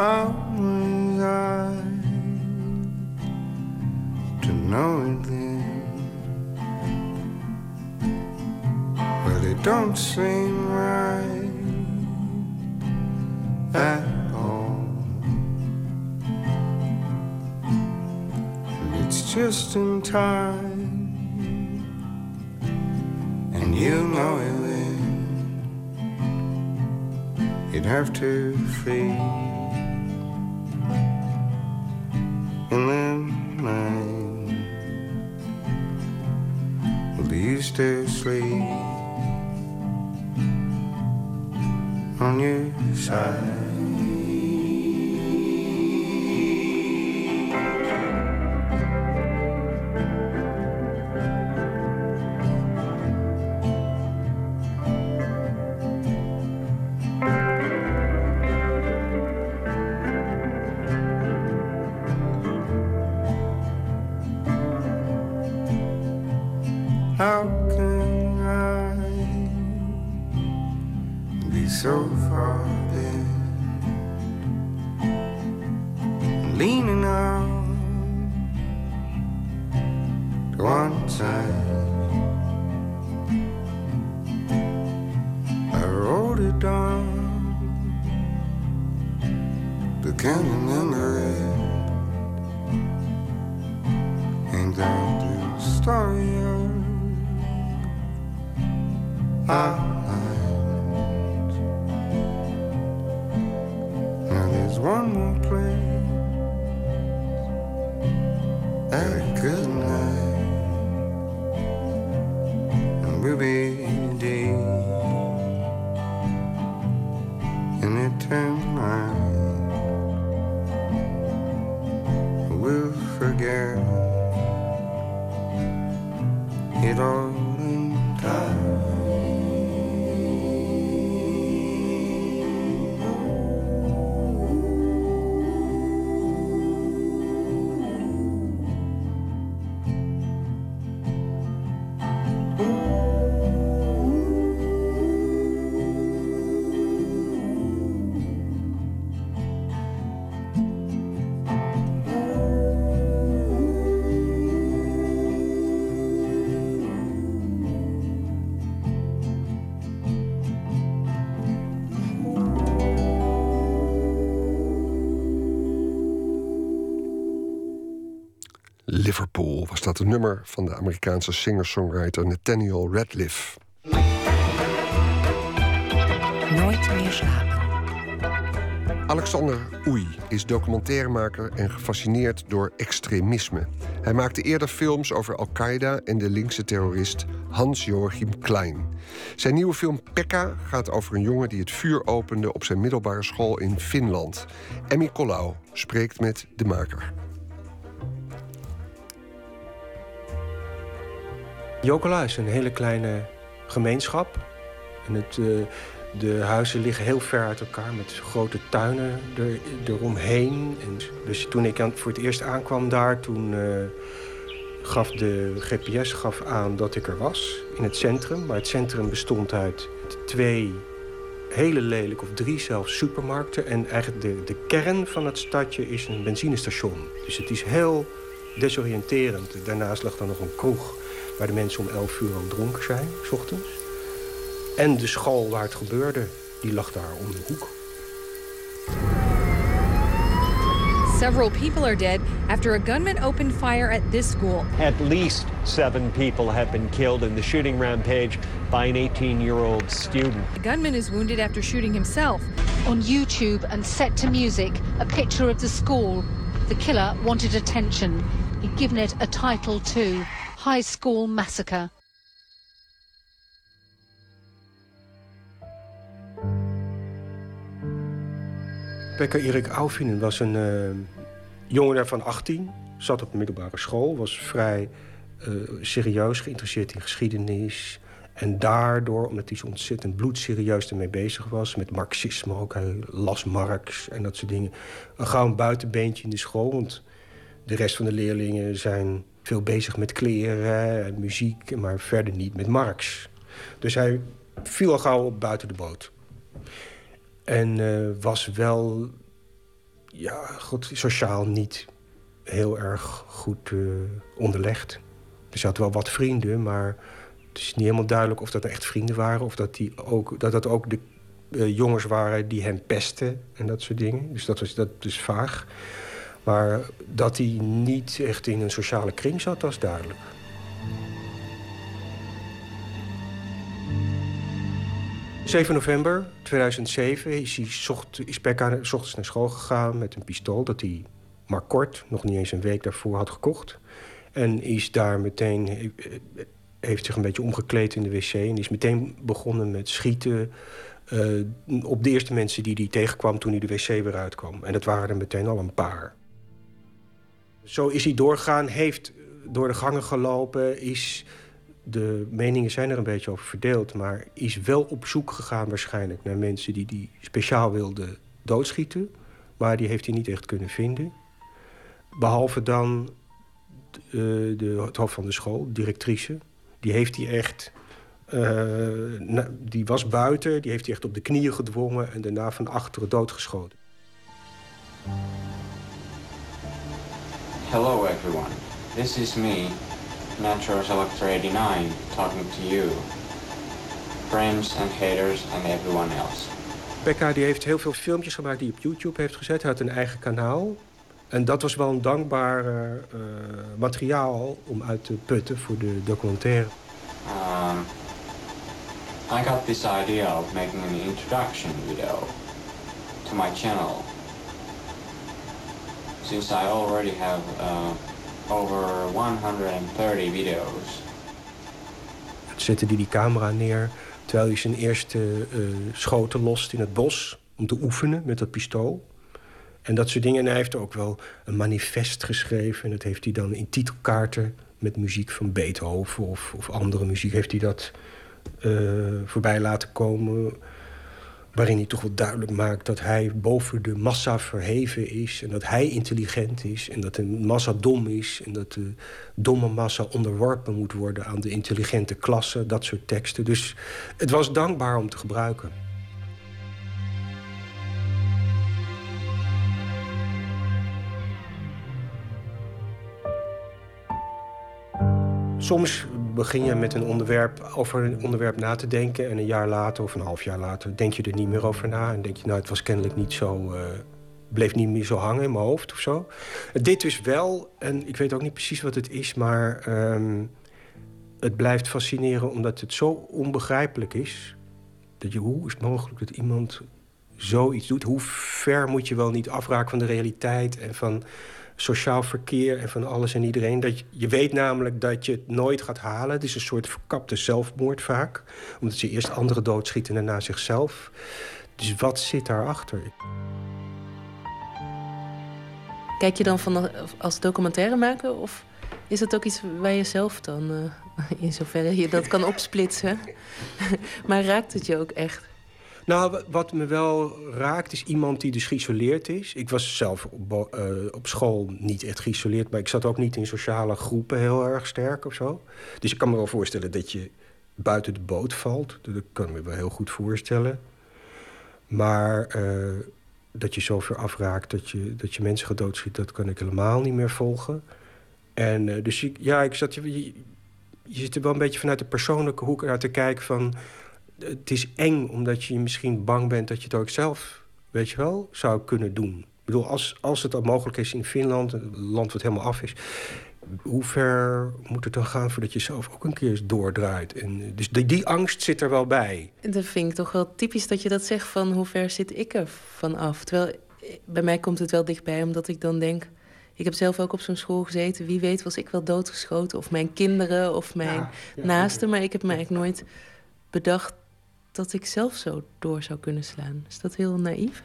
I know it then? But it don't seem right at all. And it's just in time, and you know it when you'd have to flee. And then I used to sleep on your side. mind will forget it all. Een nummer van de Amerikaanse singer-songwriter Nathaniel Radcliffe. Nooit meer slapen. Alexander Oei is documentairemaker en gefascineerd door extremisme. Hij maakte eerder films over Al-Qaeda en de linkse terrorist Hans-Joachim Klein. Zijn nieuwe film Pekka gaat over een jongen die het vuur opende op zijn middelbare school in Finland. Emmy Collau spreekt met de maker. Jokela is een hele kleine gemeenschap. En het, eh, de huizen liggen heel ver uit elkaar met grote tuinen er, eromheen. En dus toen ik voor het eerst aankwam daar, toen eh, gaf de GPS gaf aan dat ik er was in het centrum. Maar het centrum bestond uit twee hele lelijk, of drie zelfs, supermarkten. En eigenlijk de, de kern van het stadje is een benzinestation. Dus het is heel desoriënterend. Daarnaast lag er nog een kroeg waar de mensen om 11 uur al dronken zijn, s ochtends. En de school waar het gebeurde, die lag daar om de hoek. Several people are dead after a gunman opened fire at this school. At least seven people have been killed in the shooting rampage by an 18 year old student. The gunman is wounded after shooting himself. On YouTube and set to music, a picture of the school. The killer wanted attention. He'd given it a title too High School Massacre. Pekka Erik Aufinen was een uh, jongen van 18. Zat op middelbare school. Was vrij uh, serieus geïnteresseerd in geschiedenis. En daardoor, omdat hij zo ontzettend bloedserieus ermee bezig was... met marxisme ook, hij las Marx en dat soort dingen... een gauw een buitenbeentje in de school. Want de rest van de leerlingen zijn veel bezig met kleren en muziek... maar verder niet met Marx. Dus hij viel al gauw buiten de boot. En uh, was wel ja, goed, sociaal niet heel erg goed uh, onderlegd. Dus had wel wat vrienden, maar het is niet helemaal duidelijk of dat echt vrienden waren... of dat, die ook, dat dat ook de uh, jongens waren die hem pesten en dat soort dingen. Dus dat, was, dat is vaag. Maar dat hij niet echt in een sociale kring zat, dat is duidelijk. ...7 november 2007 is, hij zocht, is ochtends naar school gegaan met een pistool... dat hij maar kort, nog niet eens een week daarvoor, had gekocht. En is daar meteen, heeft zich een beetje omgekleed in de wc... en is meteen begonnen met schieten uh, op de eerste mensen die hij tegenkwam... toen hij de wc weer uitkwam. En dat waren er meteen al een paar. Zo is hij doorgegaan, heeft door de gangen gelopen, is de meningen zijn er een beetje over verdeeld... maar is wel op zoek gegaan waarschijnlijk naar mensen die die speciaal wilden doodschieten. Maar die heeft hij niet echt kunnen vinden. Behalve dan de, de, het hoofd van de school, directrice. Die heeft hij echt... Uh, die was buiten, die heeft hij echt op de knieën gedwongen... en daarna van achteren doodgeschoten. Hello everyone, this is me, Metro Selector 89, talking to you. Friends and haters and everyone else. Pekka die heeft heel veel filmpjes gemaakt die hij op YouTube heeft gezet. Hij had een eigen kanaal. En dat was wel een dankbaar uh, materiaal om uit te putten voor de documentaire. Um, I got this idea of making an introduction video to my channel. Since I already have uh, over 130 video's. Zette hij die camera neer terwijl hij zijn eerste uh, schoten lost in het bos om te oefenen met dat pistool. En dat soort dingen. En hij heeft ook wel een manifest geschreven. En dat heeft hij dan in titelkaarten met muziek van Beethoven of, of andere muziek... heeft hij dat uh, voorbij laten komen waarin hij toch wel duidelijk maakt dat hij boven de massa verheven is... en dat hij intelligent is en dat de massa dom is... en dat de domme massa onderworpen moet worden aan de intelligente klasse. Dat soort teksten. Dus het was dankbaar om te gebruiken. Soms begin je met een onderwerp, over een onderwerp na te denken... en een jaar later of een half jaar later denk je er niet meer over na... en denk je, nou, het was kennelijk niet zo... Uh, bleef niet meer zo hangen in mijn hoofd of zo. Dit is wel, en ik weet ook niet precies wat het is... maar um, het blijft fascineren omdat het zo onbegrijpelijk is... dat je, hoe is het mogelijk dat iemand zoiets doet? Hoe ver moet je wel niet afraken van de realiteit en van sociaal verkeer en van alles en iedereen. Dat je, weet namelijk dat je het nooit gaat halen. Het is een soort verkapte zelfmoord vaak. Omdat ze eerst anderen doodschieten en daarna zichzelf. Dus wat zit daarachter? Kijk je dan van als documentaire maken of is het ook iets waar je zelf dan, uh, in zoverre je dat kan opsplitsen, maar raakt het je ook echt? Nou, wat me wel raakt is iemand die dus geïsoleerd is. Ik was zelf op, uh, op, school niet echt geïsoleerd... maar ik zat ook niet in sociale groepen heel erg sterk of zo. Dus ik kan me wel voorstellen dat je buiten de boot valt. Dat kan ik me wel heel goed voorstellen. Maar uh, dat je zo ver afraakt dat je, dat je mensen gaat doodschiet... dat kan ik helemaal niet meer volgen. En uh, dus ik, ja, ik zat... Je, je zit er wel een beetje vanuit de persoonlijke hoek naar te kijken van het is eng omdat je misschien bang bent dat je het ook zelf, weet je wel, zou kunnen doen. Ik bedoel, als, als het al mogelijk is in Finland, een land wat helemaal af is... hoe ver moet het dan gaan voordat je zelf ook een keer doordraait? En, dus die, die angst zit er wel bij. En dat vind ik toch wel typisch dat je dat zegt van hoe ver zit ik er van af. Terwijl bij mij komt het wel dichtbij, omdat ik dan denk... Ik heb zelf ook op zo'n school gezeten. Wie weet was ik wel doodgeschoten. Of mijn kinderen of mijn naasten. Maar ik heb me eigenlijk nooit bedacht dat ik zelf zo door zou kunnen slaan. Is dat heel naïef?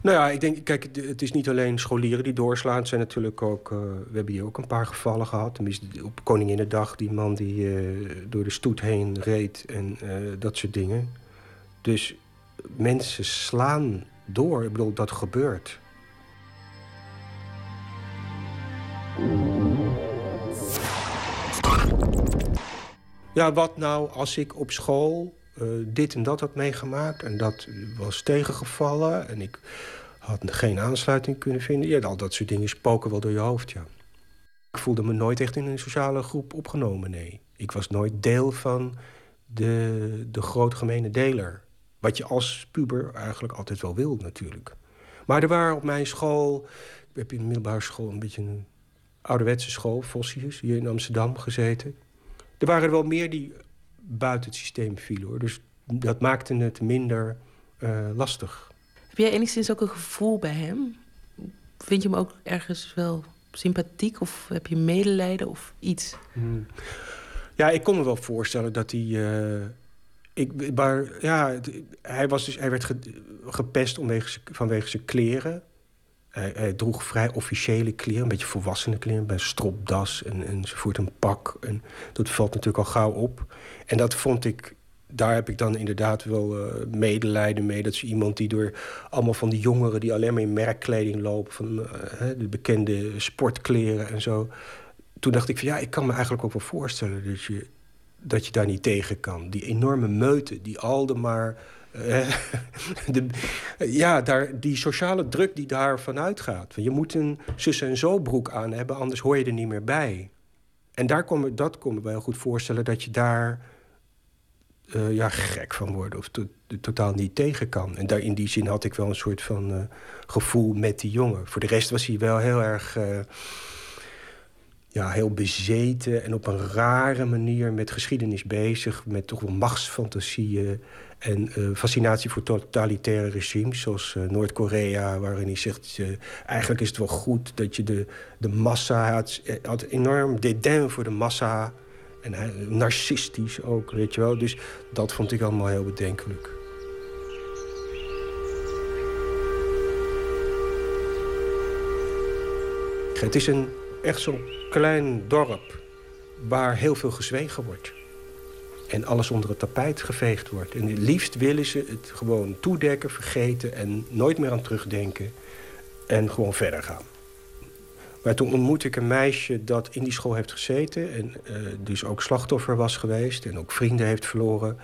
Nou ja, ik denk, kijk, het is niet alleen scholieren die doorslaan. Het zijn natuurlijk ook, uh, we hebben hier ook een paar gevallen gehad. Tenminste, op Koninginnedag, die man die uh, door de stoet heen reed en uh, dat soort dingen. Dus mensen slaan door. Ik bedoel, dat gebeurt. Ja, wat nou als ik op school uh, dit en dat had meegemaakt. En dat was tegengevallen. En ik had geen aansluiting kunnen vinden. Ja, al dat soort dingen spoken wel door je hoofd, ja. Ik voelde me nooit echt in een sociale groep opgenomen, nee. Ik was nooit deel van de, de groot gemene deler. Wat je als puber eigenlijk altijd wel wil, natuurlijk. Maar er waren op mijn school... Ik heb in de middelbare school een beetje een ouderwetse school, Vossius, hier in Amsterdam gezeten. Er waren er wel meer die buiten het systeem vielen. Hoor. Dus dat maakte het minder uh, lastig. Heb jij enigszins ook een gevoel bij hem? Vind je hem ook ergens wel sympathiek of heb je medelijden of iets? Hmm. Ja, ik kon me wel voorstellen dat hij. Uh, ik, maar ja, hij, was dus, hij werd gepest omwege, vanwege zijn kleren. Hij, droeg vrij officiële kleren, een beetje volwassene kleren, bij stropdas en, enzovoort, een pak. En dat valt natuurlijk al gauw op. En dat vond ik, daar heb ik dan inderdaad wel uh, medelijden mee. Dat is iemand die door allemaal van die jongeren die alleen maar in merkkleding lopen, van uh, de bekende sportkleren en zo. Toen dacht ik van ja, ik kan me eigenlijk ook wel voorstellen dat je, dat je daar niet tegen kan. Die enorme meute die al maar de, ja, daar, die sociale druk die daar vanuit gaat. Je moet een zussen- en zo broek aan hebben, anders hoor je er niet meer bij. En daar kom, dat kon me wel goed voorstellen dat je daar uh, ja, gek van wordt of to, totaal niet tegen kan. En daar, in die zin had ik wel een soort van uh, gevoel met die jongen. Voor de rest was hij wel heel erg ja, heel bezeten en op een rare manier met geschiedenis bezig. Met toch wel machtsfantasieën en uh, fascinatie voor totalitaire regimes, zoals uh, Noord-Korea, waarin hij zegt: uh, eigenlijk is het wel goed dat je de, de massa. had, had enorm dédain voor de massa. En narcistisch ook, weet je wel. Dus dat vond ik allemaal heel bedenkelijk. Het is een, echt zo'n klein dorp waar heel veel gezwegen wordt. En alles onder het tapijt geveegd wordt. En het liefst willen ze het gewoon toedekken, vergeten en nooit meer aan terugdenken. En gewoon verder gaan. Maar toen ontmoette ik een meisje dat in die school heeft gezeten... en uh, dus ook slachtoffer was geweest en ook vrienden heeft verloren.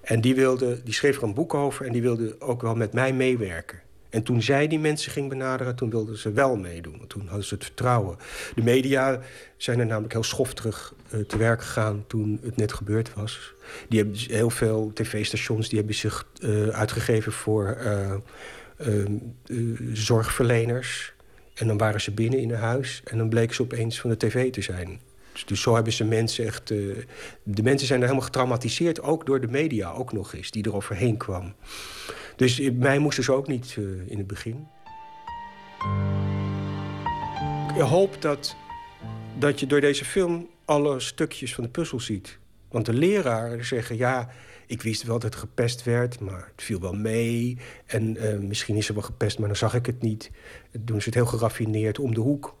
En die, wilde, die schreef er een boek over en die wilde ook wel met mij meewerken. En toen zij die mensen ging benaderen, toen wilden ze wel meedoen. Toen hadden ze het vertrouwen. De media zijn er namelijk heel schoftig uh, te werk gegaan toen het net gebeurd was. Die hebben heel veel tv-stations die hebben zich uh, uitgegeven voor zorgverleners en dan waren ze binnen in een huis en dan bleken ze opeens van de tv te zijn. Dus, dus zo hebben ze mensen echt... De mensen zijn er helemaal getraumatiseerd, ook door de media ook nog eens, die er overheen kwam. Dus mij moesten ze ook niet uh, in het begin. Ik hoop dat, dat je door deze film alle stukjes van de puzzel ziet. Want de leraren zeggen, ja, ik wist wel dat het gepest werd, maar het viel wel mee. En uh, misschien is er wel gepest, maar dan zag ik het niet. Dan doen ze het heel geraffineerd om de hoek.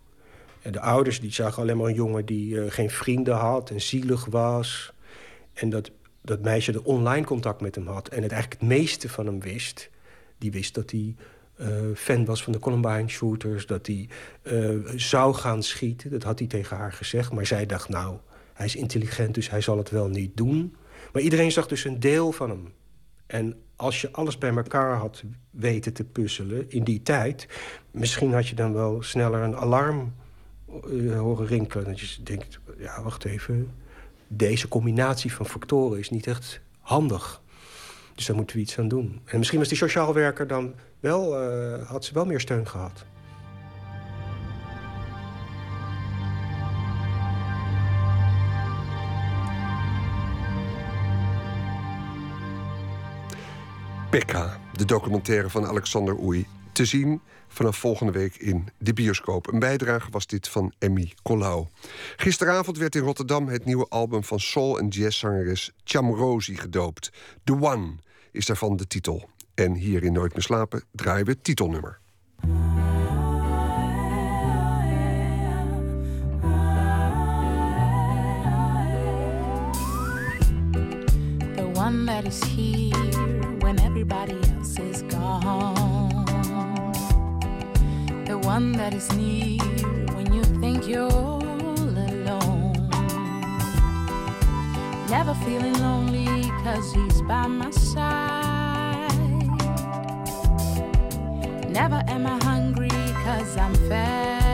En de ouders die zagen alleen maar een jongen die uh, geen vrienden had en zielig was. En dat, dat meisje er online contact met hem had en het eigenlijk het meeste van hem wist. Die wist dat hij uh, fan was van de Columbine shooters, dat hij zou gaan schieten. Dat had hij tegen haar gezegd, maar zij dacht nou, hij is intelligent, dus hij zal het wel niet doen. Maar iedereen zag dus een deel van hem. En als je alles bij elkaar had weten te puzzelen in die tijd... misschien had je dan wel sneller een alarm uh, horen rinkelen. Dat je denkt, ja, wacht even... deze combinatie van factoren is niet echt handig. Dus daar moeten we iets aan doen. En misschien was die sociaal werker dan wel... Uh, had ze wel meer steun gehad. Pekka, de documentaire van Alexander Oei. Te zien vanaf volgende week in de bioscoop. Een bijdrage was dit van Emmy Collau. Gisteravond werd in Rotterdam het nieuwe album van soul- en jazzzangeres Chamrosi gedoopt. The One is daarvan de titel. En hier in Nooit meer slapen draaien we het titelnummer. The one that is here when everybody else is gone. The one that is near when you think you're all alone. Never feeling lonely cause he's by my side. Never am I hungry cause I'm fed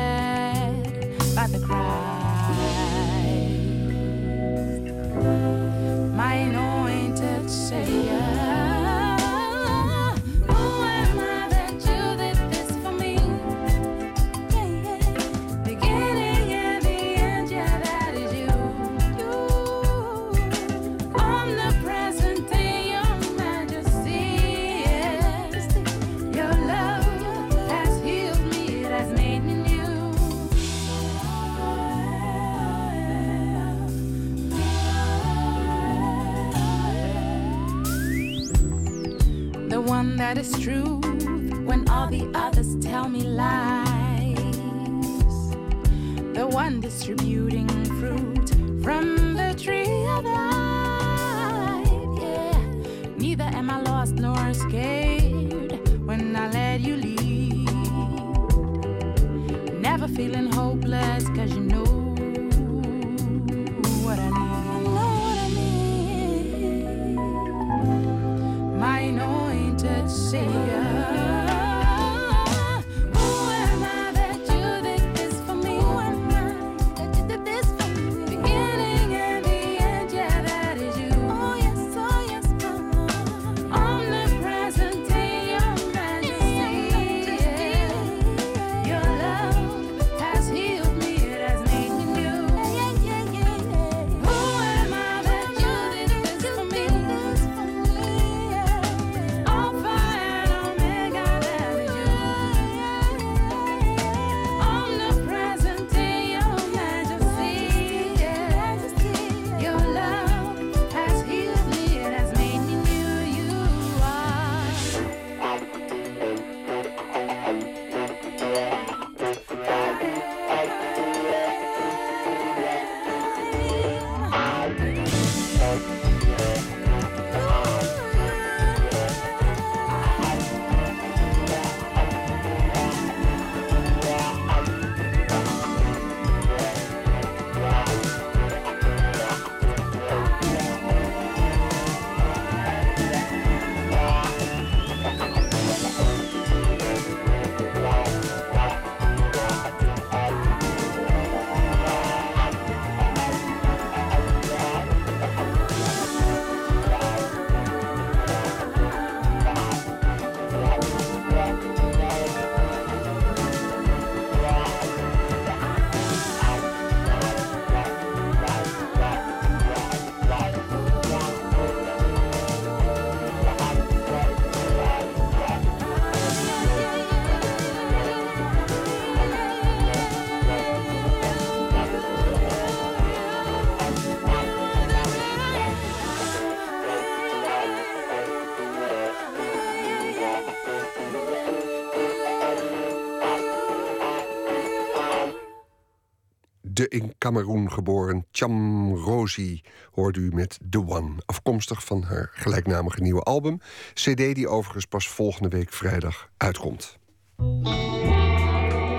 in Cameroen geboren Cham Rosi hoorde u met The One. Afkomstig van haar gelijknamige nieuwe album. CD die overigens pas volgende week vrijdag uitkomt.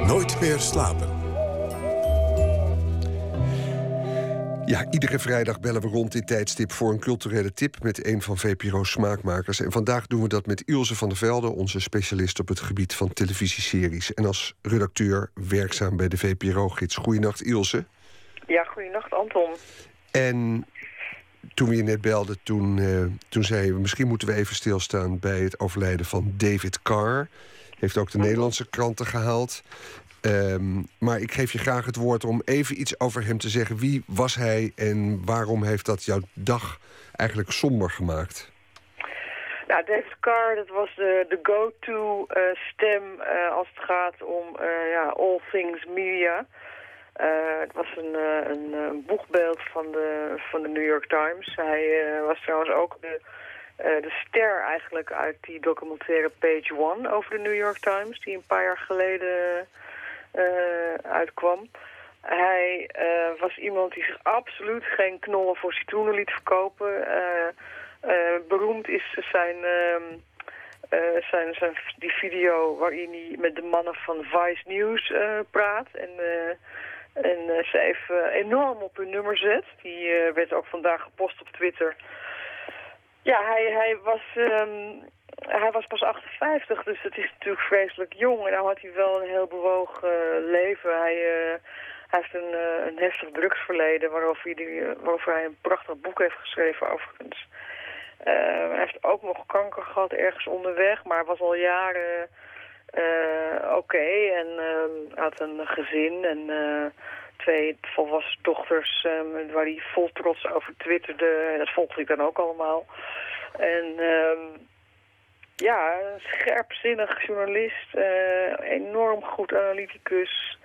Nooit meer slapen. Ja, iedere vrijdag bellen we rond dit tijdstip voor een culturele tip met een van VPRO's smaakmakers. En vandaag doen we dat met Ilse van der Velde, onze specialist op het gebied van televisieseries. En als redacteur werkzaam bij de VPRO-gids. Goeienacht, Ilse. Ja, goeienacht, Anton. En toen we je net belden, toen, uh, toen zeiden we... misschien moeten we even stilstaan bij het overlijden van David Carr. Heeft ook de Nederlandse kranten gehaald. Um, maar ik geef je graag het woord om even iets over hem te zeggen. Wie was hij en waarom heeft dat jouw dag eigenlijk somber gemaakt? Nou, David Carr, dat was de, de go-to uh, stem uh, als het gaat om uh, ja, all things media. het was een, een, boegbeeld van de, van de New York Times. Hij was trouwens ook de, de ster eigenlijk uit die documentaire Page One over de New York Times... die een paar jaar geleden uitkwam. Hij uh, was iemand die zich absoluut geen knollen voor citroenen liet verkopen. Uh, beroemd is zijn, ehm, zijn, zijn die video waarin hij met de mannen van Vice News praat. En, en ze even enorm op hun nummer zet. Die werd ook vandaag gepost op Twitter. Ja, hij, hij was... Um, hij was pas 58, dus dat is natuurlijk vreselijk jong. En nou had hij wel een heel bewogen uh, leven. Hij, uh, hij heeft een, uh, een heftig drugsverleden waarover hij, waarover hij een prachtig boek heeft geschreven overigens. hij heeft ook nog kanker gehad ergens onderweg, maar was al jaren oké. Okay. En had een gezin en twee volwassen dochters waar hij vol trots over twitterde. Dat volgde ik dan ook allemaal. En... Ja, een scherpzinnig journalist, uh, enorm goed analyticus.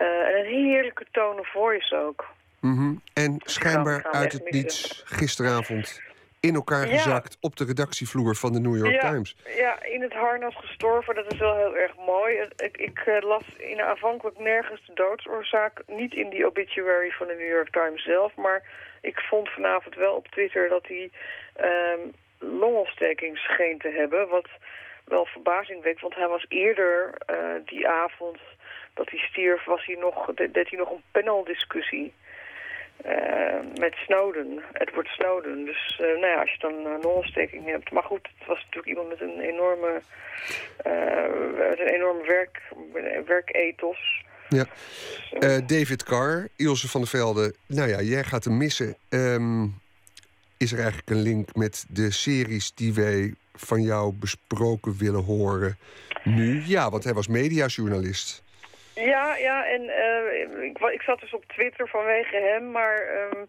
Uh, en een heerlijke tone of voice ook. Mm -hmm. En schijnbaar uit het niets gisteravond in elkaar gezakt op de redactievloer van de New York ja, Times. Ja, in het harnas gestorven. Dat is wel heel erg mooi. Ik, ik uh, las in aanvankelijk nergens de doodsoorzaak. Niet in die obituary van de New York Times zelf. Maar ik vond vanavond wel op Twitter dat hij... Um, longontsteking scheen te hebben. Wat wel verbazing wekt, want hij was eerder uh, die avond dat hij stierf, was hij nog, deed hij nog een paneldiscussie. Uh, met Snowden, Edward Snowden. Dus uh, nou ja, als je dan een longontsteking hebt. Maar goed, het was natuurlijk iemand met een enorme, een enorme werk, werkethos. Ja. David Carr, Ilse van der Velde. Nou ja, jij gaat hem missen. Um, is er eigenlijk een link met de series die wij van jou besproken willen horen nu? Ja, want hij was mediajournalist. Ja, ja, en uh, ik, ik, zat dus op Twitter vanwege hem, maar um,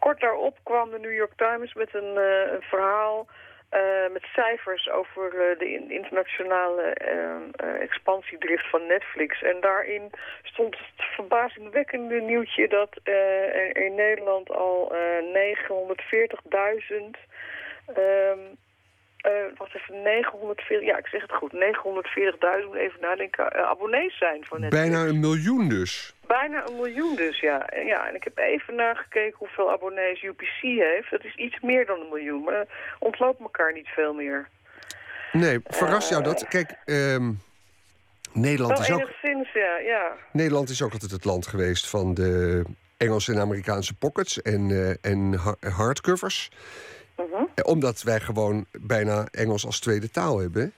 kort daarop kwam de New York Times met een, uh, een verhaal uh, met cijfers over uh, de internationale uh, expansiedrift van Netflix. En daarin stond het verbazingwekkende nieuwtje dat er in Nederland al 940.000... Uh, wacht even, 940, ja ik zeg het goed, 940.000, even nadenken, uh, abonnees zijn van Netflix. Bijna een miljoen dus. Bijna een miljoen dus, ja. En, ja. en ik heb even nagekeken hoeveel abonnees UPC heeft. Dat is iets meer dan een miljoen, maar ontloopt elkaar niet veel meer. Nee, verrast jou dat? Kijk, um, Nederland is ook... ja, ja. Nederland is ook altijd het land geweest van de Engelse en Amerikaanse pockets en, uh, en hardcovers. Uh Omdat wij gewoon bijna Engels als tweede taal hebben.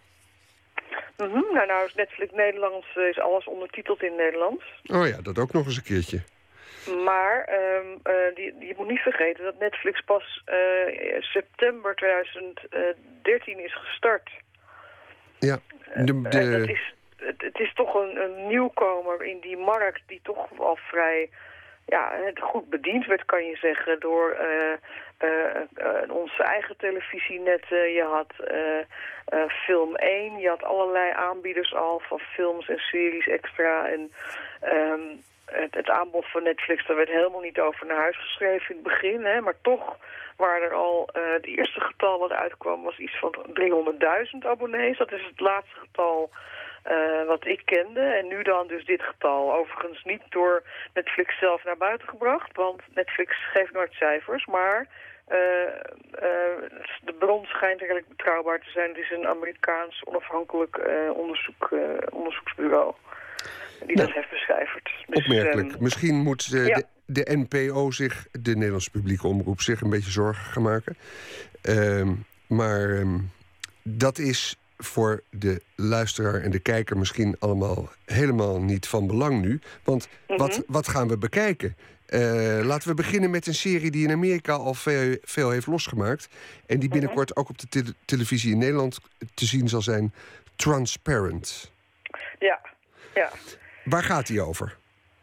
Mm -hmm. Nou, nou is Netflix Nederlands, is alles ondertiteld in Nederlands. Oh ja, dat ook nog eens een keertje. Maar um, uh, die, je moet niet vergeten dat Netflix pas uh, september 2013 is gestart. Ja, de... de... Het, is, het, het, is toch een, een nieuwkomer in die markt die toch al vrij ja, goed bediend werd, kan je zeggen, door uh, onze eigen televisienet. je had Film 1, je had allerlei aanbieders al van films en series extra. En um, het, het, aanbod van Netflix, daar werd helemaal niet over naar huis geschreven in het begin. Hè, maar toch waren er al, het eerste getal wat uitkwam was iets van 300.000 abonnees. Dat is het laatste getal eh, wat ik kende. En nu dan dus dit getal. Overigens niet door Netflix zelf naar buiten gebracht, want Netflix geeft nooit cijfers, maar de bron schijnt redelijk betrouwbaar te zijn. Het is een Amerikaans onafhankelijk onderzoek, onderzoeksbureau die dat heeft beschrijverd. Dus, opmerkelijk. Ehm, Misschien moet de, de, NPO zich, de Nederlandse publieke omroep, zich een beetje zorgen gaan maken. Ehm, maar ehm, dat is voor de luisteraar en de kijker misschien allemaal helemaal niet van belang nu. Want wat, mhm. wat gaan we bekijken? Uh, laten we beginnen met een serie die in Amerika al veel, veel heeft losgemaakt. En die binnenkort ook op de televisie in Nederland te zien zal zijn. Transparent. Ja, ja. Waar gaat die over?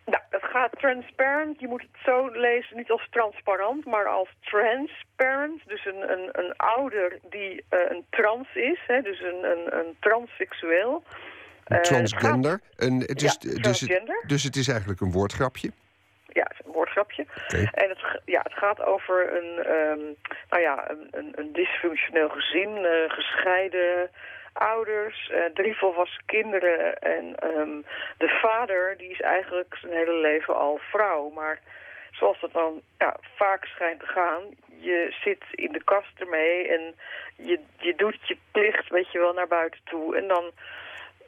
Nou, het gaat transparent. Je moet het zo lezen, niet als transparant, maar als transparent. Dus een, een, een ouder die uh, een trans is, hè, dus een, een, een transseksueel. Uh, transgender. een, het is, ja, dus, het, dus het is eigenlijk een woordgrapje? Ja, het is een woordgrapje. Okay. En het, ja, het gaat over een, um, nou ja, een, een, een dysfunctioneel gezin, uh, gescheiden ouders, uh, drie volwassen kinderen en um, de vader die is eigenlijk zijn hele leven al vrouw. Maar zoals dat dan ja, vaak schijnt te gaan, je zit in de kast ermee en je, je doet je plicht weet je wel naar buiten toe. En dan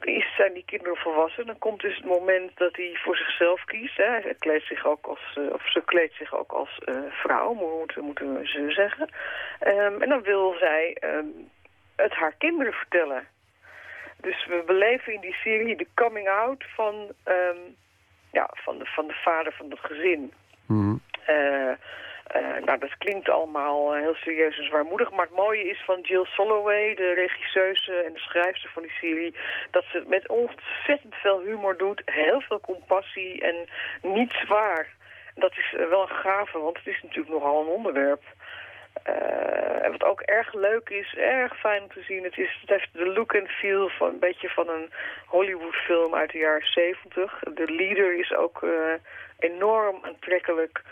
is, zijn die kinderen volwassen. Dan komt dus het moment dat hij voor zichzelf kiest. Hè. Hij kleedt zich ook als, uh, of ze kleedt zich ook als uh, vrouw, moeten, moeten we ze zeggen. Um, en dan wil zij um, het haar kinderen vertellen. Dus we beleven in die serie de coming out van, um, ja, van, de, van de vader van het gezin. Mm. Uh, nou, dat klinkt allemaal heel serieus en zwaarmoedig. Maar het mooie is van Jill Soloway, de regisseuse en de schrijfster van die serie... dat ze het met ontzettend veel humor doet, heel veel compassie en niet zwaar. Dat is wel een gave, want het is natuurlijk nogal een onderwerp... Uh, wat ook erg leuk is, erg fijn om te zien, het, is, het heeft de look en feel van een beetje van een Hollywood film uit de jaren 70. De leader is ook enorm aantrekkelijk.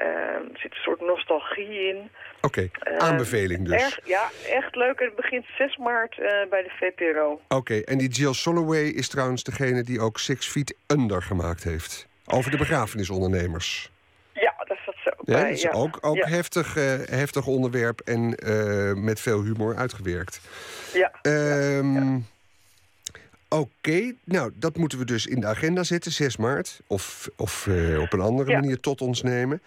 Uh, er zit een soort nostalgie in. Oké, okay, aanbeveling dus. Erg, ja, echt leuk. Het begint 6 maart bij de VPRO. Oké, en die Jill Soloway is trouwens degene die ook Six Feet Under gemaakt heeft. Over de begrafenisondernemers. Ja, dat is dat zo. Ja, dat is ook, ook heftig, uh, heftig onderwerp en uh, met veel humor uitgewerkt. Ja. Um, Oké, okay. nou dat moeten we dus in de agenda zetten, 6 maart. Of, of uh, op een andere manier tot ons nemen.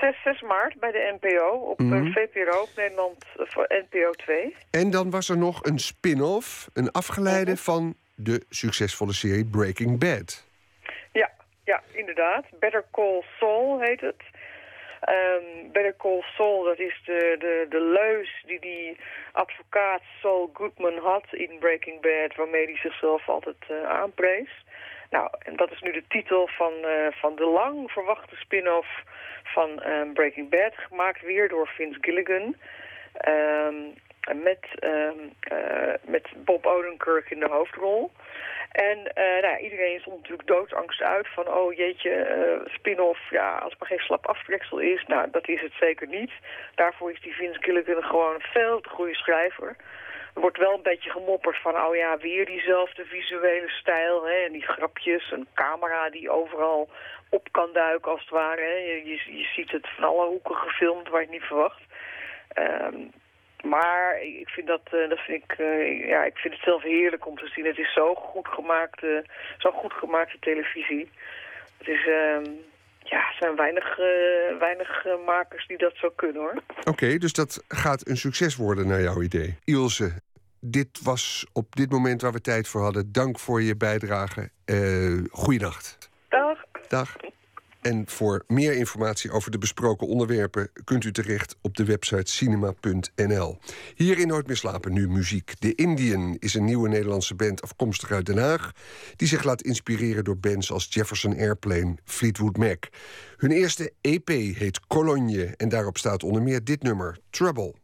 6, 6 maart bij de NPO, op mm -hmm. VPRO, op Nederland voor NPO 2. En dan was er nog een spin-off, een afgeleide mm -hmm. van de succesvolle serie Breaking Bad. Ja, ja, inderdaad. Better Call Saul heet het. Um, Better Call Saul, dat is de, de, de leus die die advocaat Saul Goodman had in Breaking Bad... waarmee hij zichzelf altijd uh, aanprees. Nou, en dat is nu de titel van, uh, van de lang verwachte spin-off van um, Breaking Bad... gemaakt weer door Vince Gilligan... Um, met, um, uh, met Bob Odenkirk in de hoofdrol. En uh, nou, iedereen stond natuurlijk doodsangst uit van, oh jeetje, uh, spin-off, ja, als het maar geen slap aftreksel is. Nou, dat is het zeker niet. Daarvoor is die Vince Gilligan gewoon een veel te goede schrijver. Er wordt wel een beetje gemopperd van, oh ja, weer diezelfde visuele stijl. Hè, en die grapjes, een camera die overal op kan duiken als het ware. Hè. Je, je, ziet het van alle hoeken gefilmd waar je het niet verwacht. Um, maar ik vind dat, uh, dat vind ik, uh, ja, ik vind het zelf heerlijk om te zien. Het is zo goed gemaakte, zo goed gemaakte televisie. Het is, uh, ja, er zijn weinig, weinig makers die dat zo kunnen hoor. Oké, dus dat gaat een succes worden naar jouw idee. Ilse, dit was op dit moment waar we tijd voor hadden. Dank voor je bijdrage. Uh, goeienacht. Dag. Dag. En voor meer informatie over de besproken onderwerpen kunt u terecht op de website cinema.nl. Hier in Nooit meer slapen nu muziek. De Indian is een nieuwe Nederlandse band afkomstig uit Den Haag, die zich laat inspireren door bands als Jefferson Airplane, Fleetwood Mac. Hun eerste EP heet Cologne en daarop staat onder meer dit nummer, Trouble.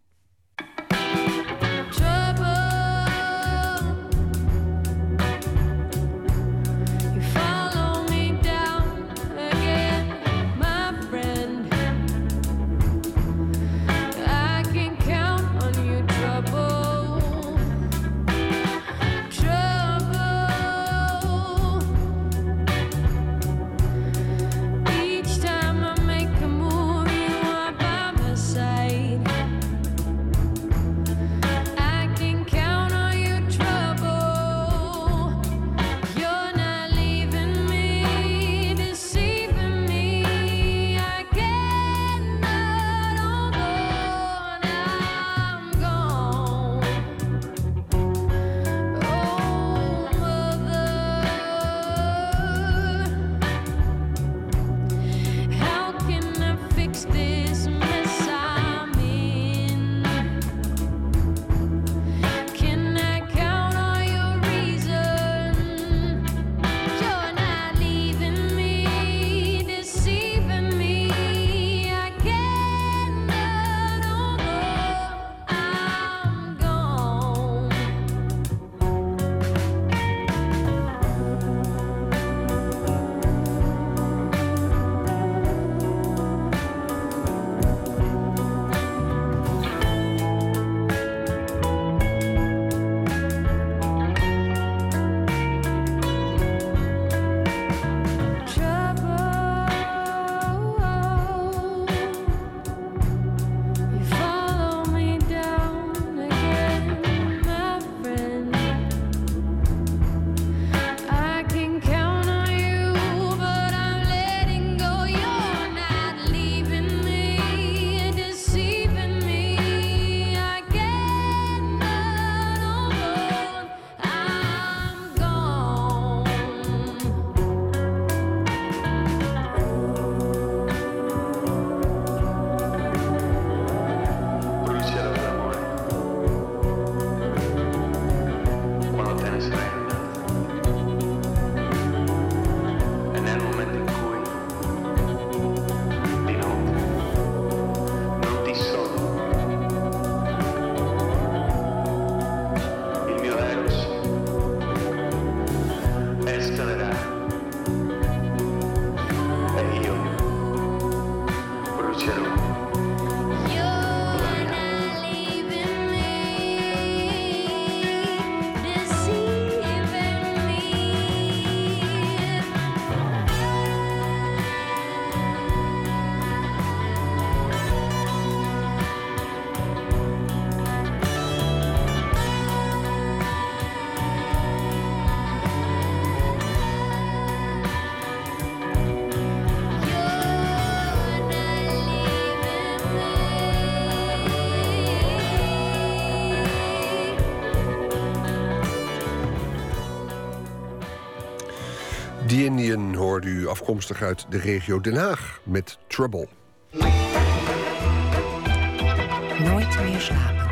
Indian hoorde u afkomstig uit de regio Den Haag met Trouble. Nooit meer slapen.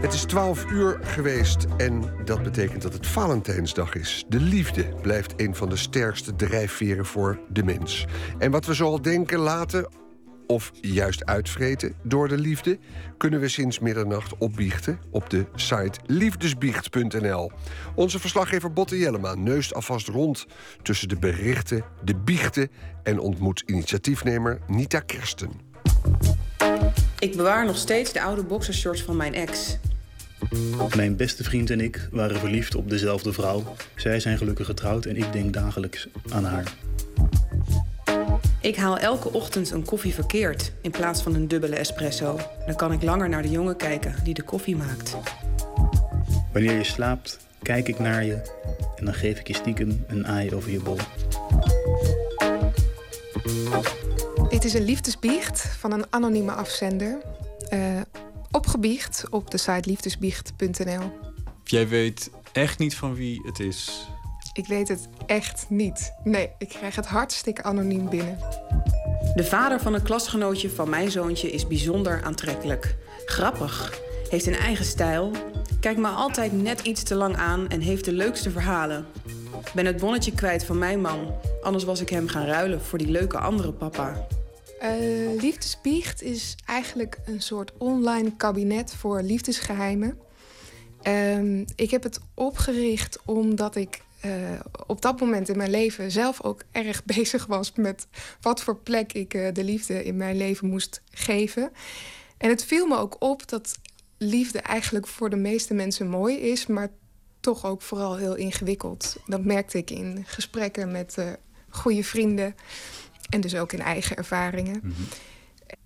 Het is 12 uur geweest en dat betekent dat het Valentijnsdag is. De liefde blijft een van de sterkste drijfveren voor de mens. En wat we zoal denken, laten of juist uitvreten door de liefde... kunnen we sinds middernacht opbiechten op de site liefdesbiecht.nl. Onze verslaggever Botte Jellema neust alvast rond... tussen de berichten, de biechten en ontmoet initiatiefnemer Nita Kersten. Ik bewaar nog steeds de oude boxershorts van mijn ex. Mijn beste vriend en ik waren verliefd op dezelfde vrouw. Zij zijn gelukkig getrouwd en ik denk dagelijks aan haar. Ik haal elke ochtend een koffie verkeerd in plaats van een dubbele espresso. Dan kan ik langer naar de jongen kijken die de koffie maakt. Wanneer je slaapt, kijk ik naar je en dan geef ik je stiekem een aai over je bol. Dit is een liefdesbiecht van een anonieme afzender. Uh, opgebiecht op de site liefdesbiecht.nl. Jij weet echt niet van wie het is. Ik weet het echt niet. Nee, ik krijg het hartstikke anoniem binnen. De vader van een klasgenootje van mijn zoontje is bijzonder aantrekkelijk. Grappig, heeft een eigen stijl, kijkt me altijd net iets te lang aan en heeft de leukste verhalen. Ben het bonnetje kwijt van mijn man, anders was ik hem gaan ruilen voor die leuke andere papa. Uh, Liefdesbiecht is eigenlijk een soort online kabinet voor liefdesgeheimen. Um, ik heb het opgericht omdat ik uh, op dat moment in mijn leven zelf ook erg bezig was met wat voor plek ik uh, de liefde in mijn leven moest geven. En het viel me ook op dat liefde eigenlijk voor de meeste mensen mooi is, maar toch ook vooral heel ingewikkeld. Dat merkte ik in gesprekken met uh, goede vrienden en dus ook in eigen ervaringen. Mm -hmm.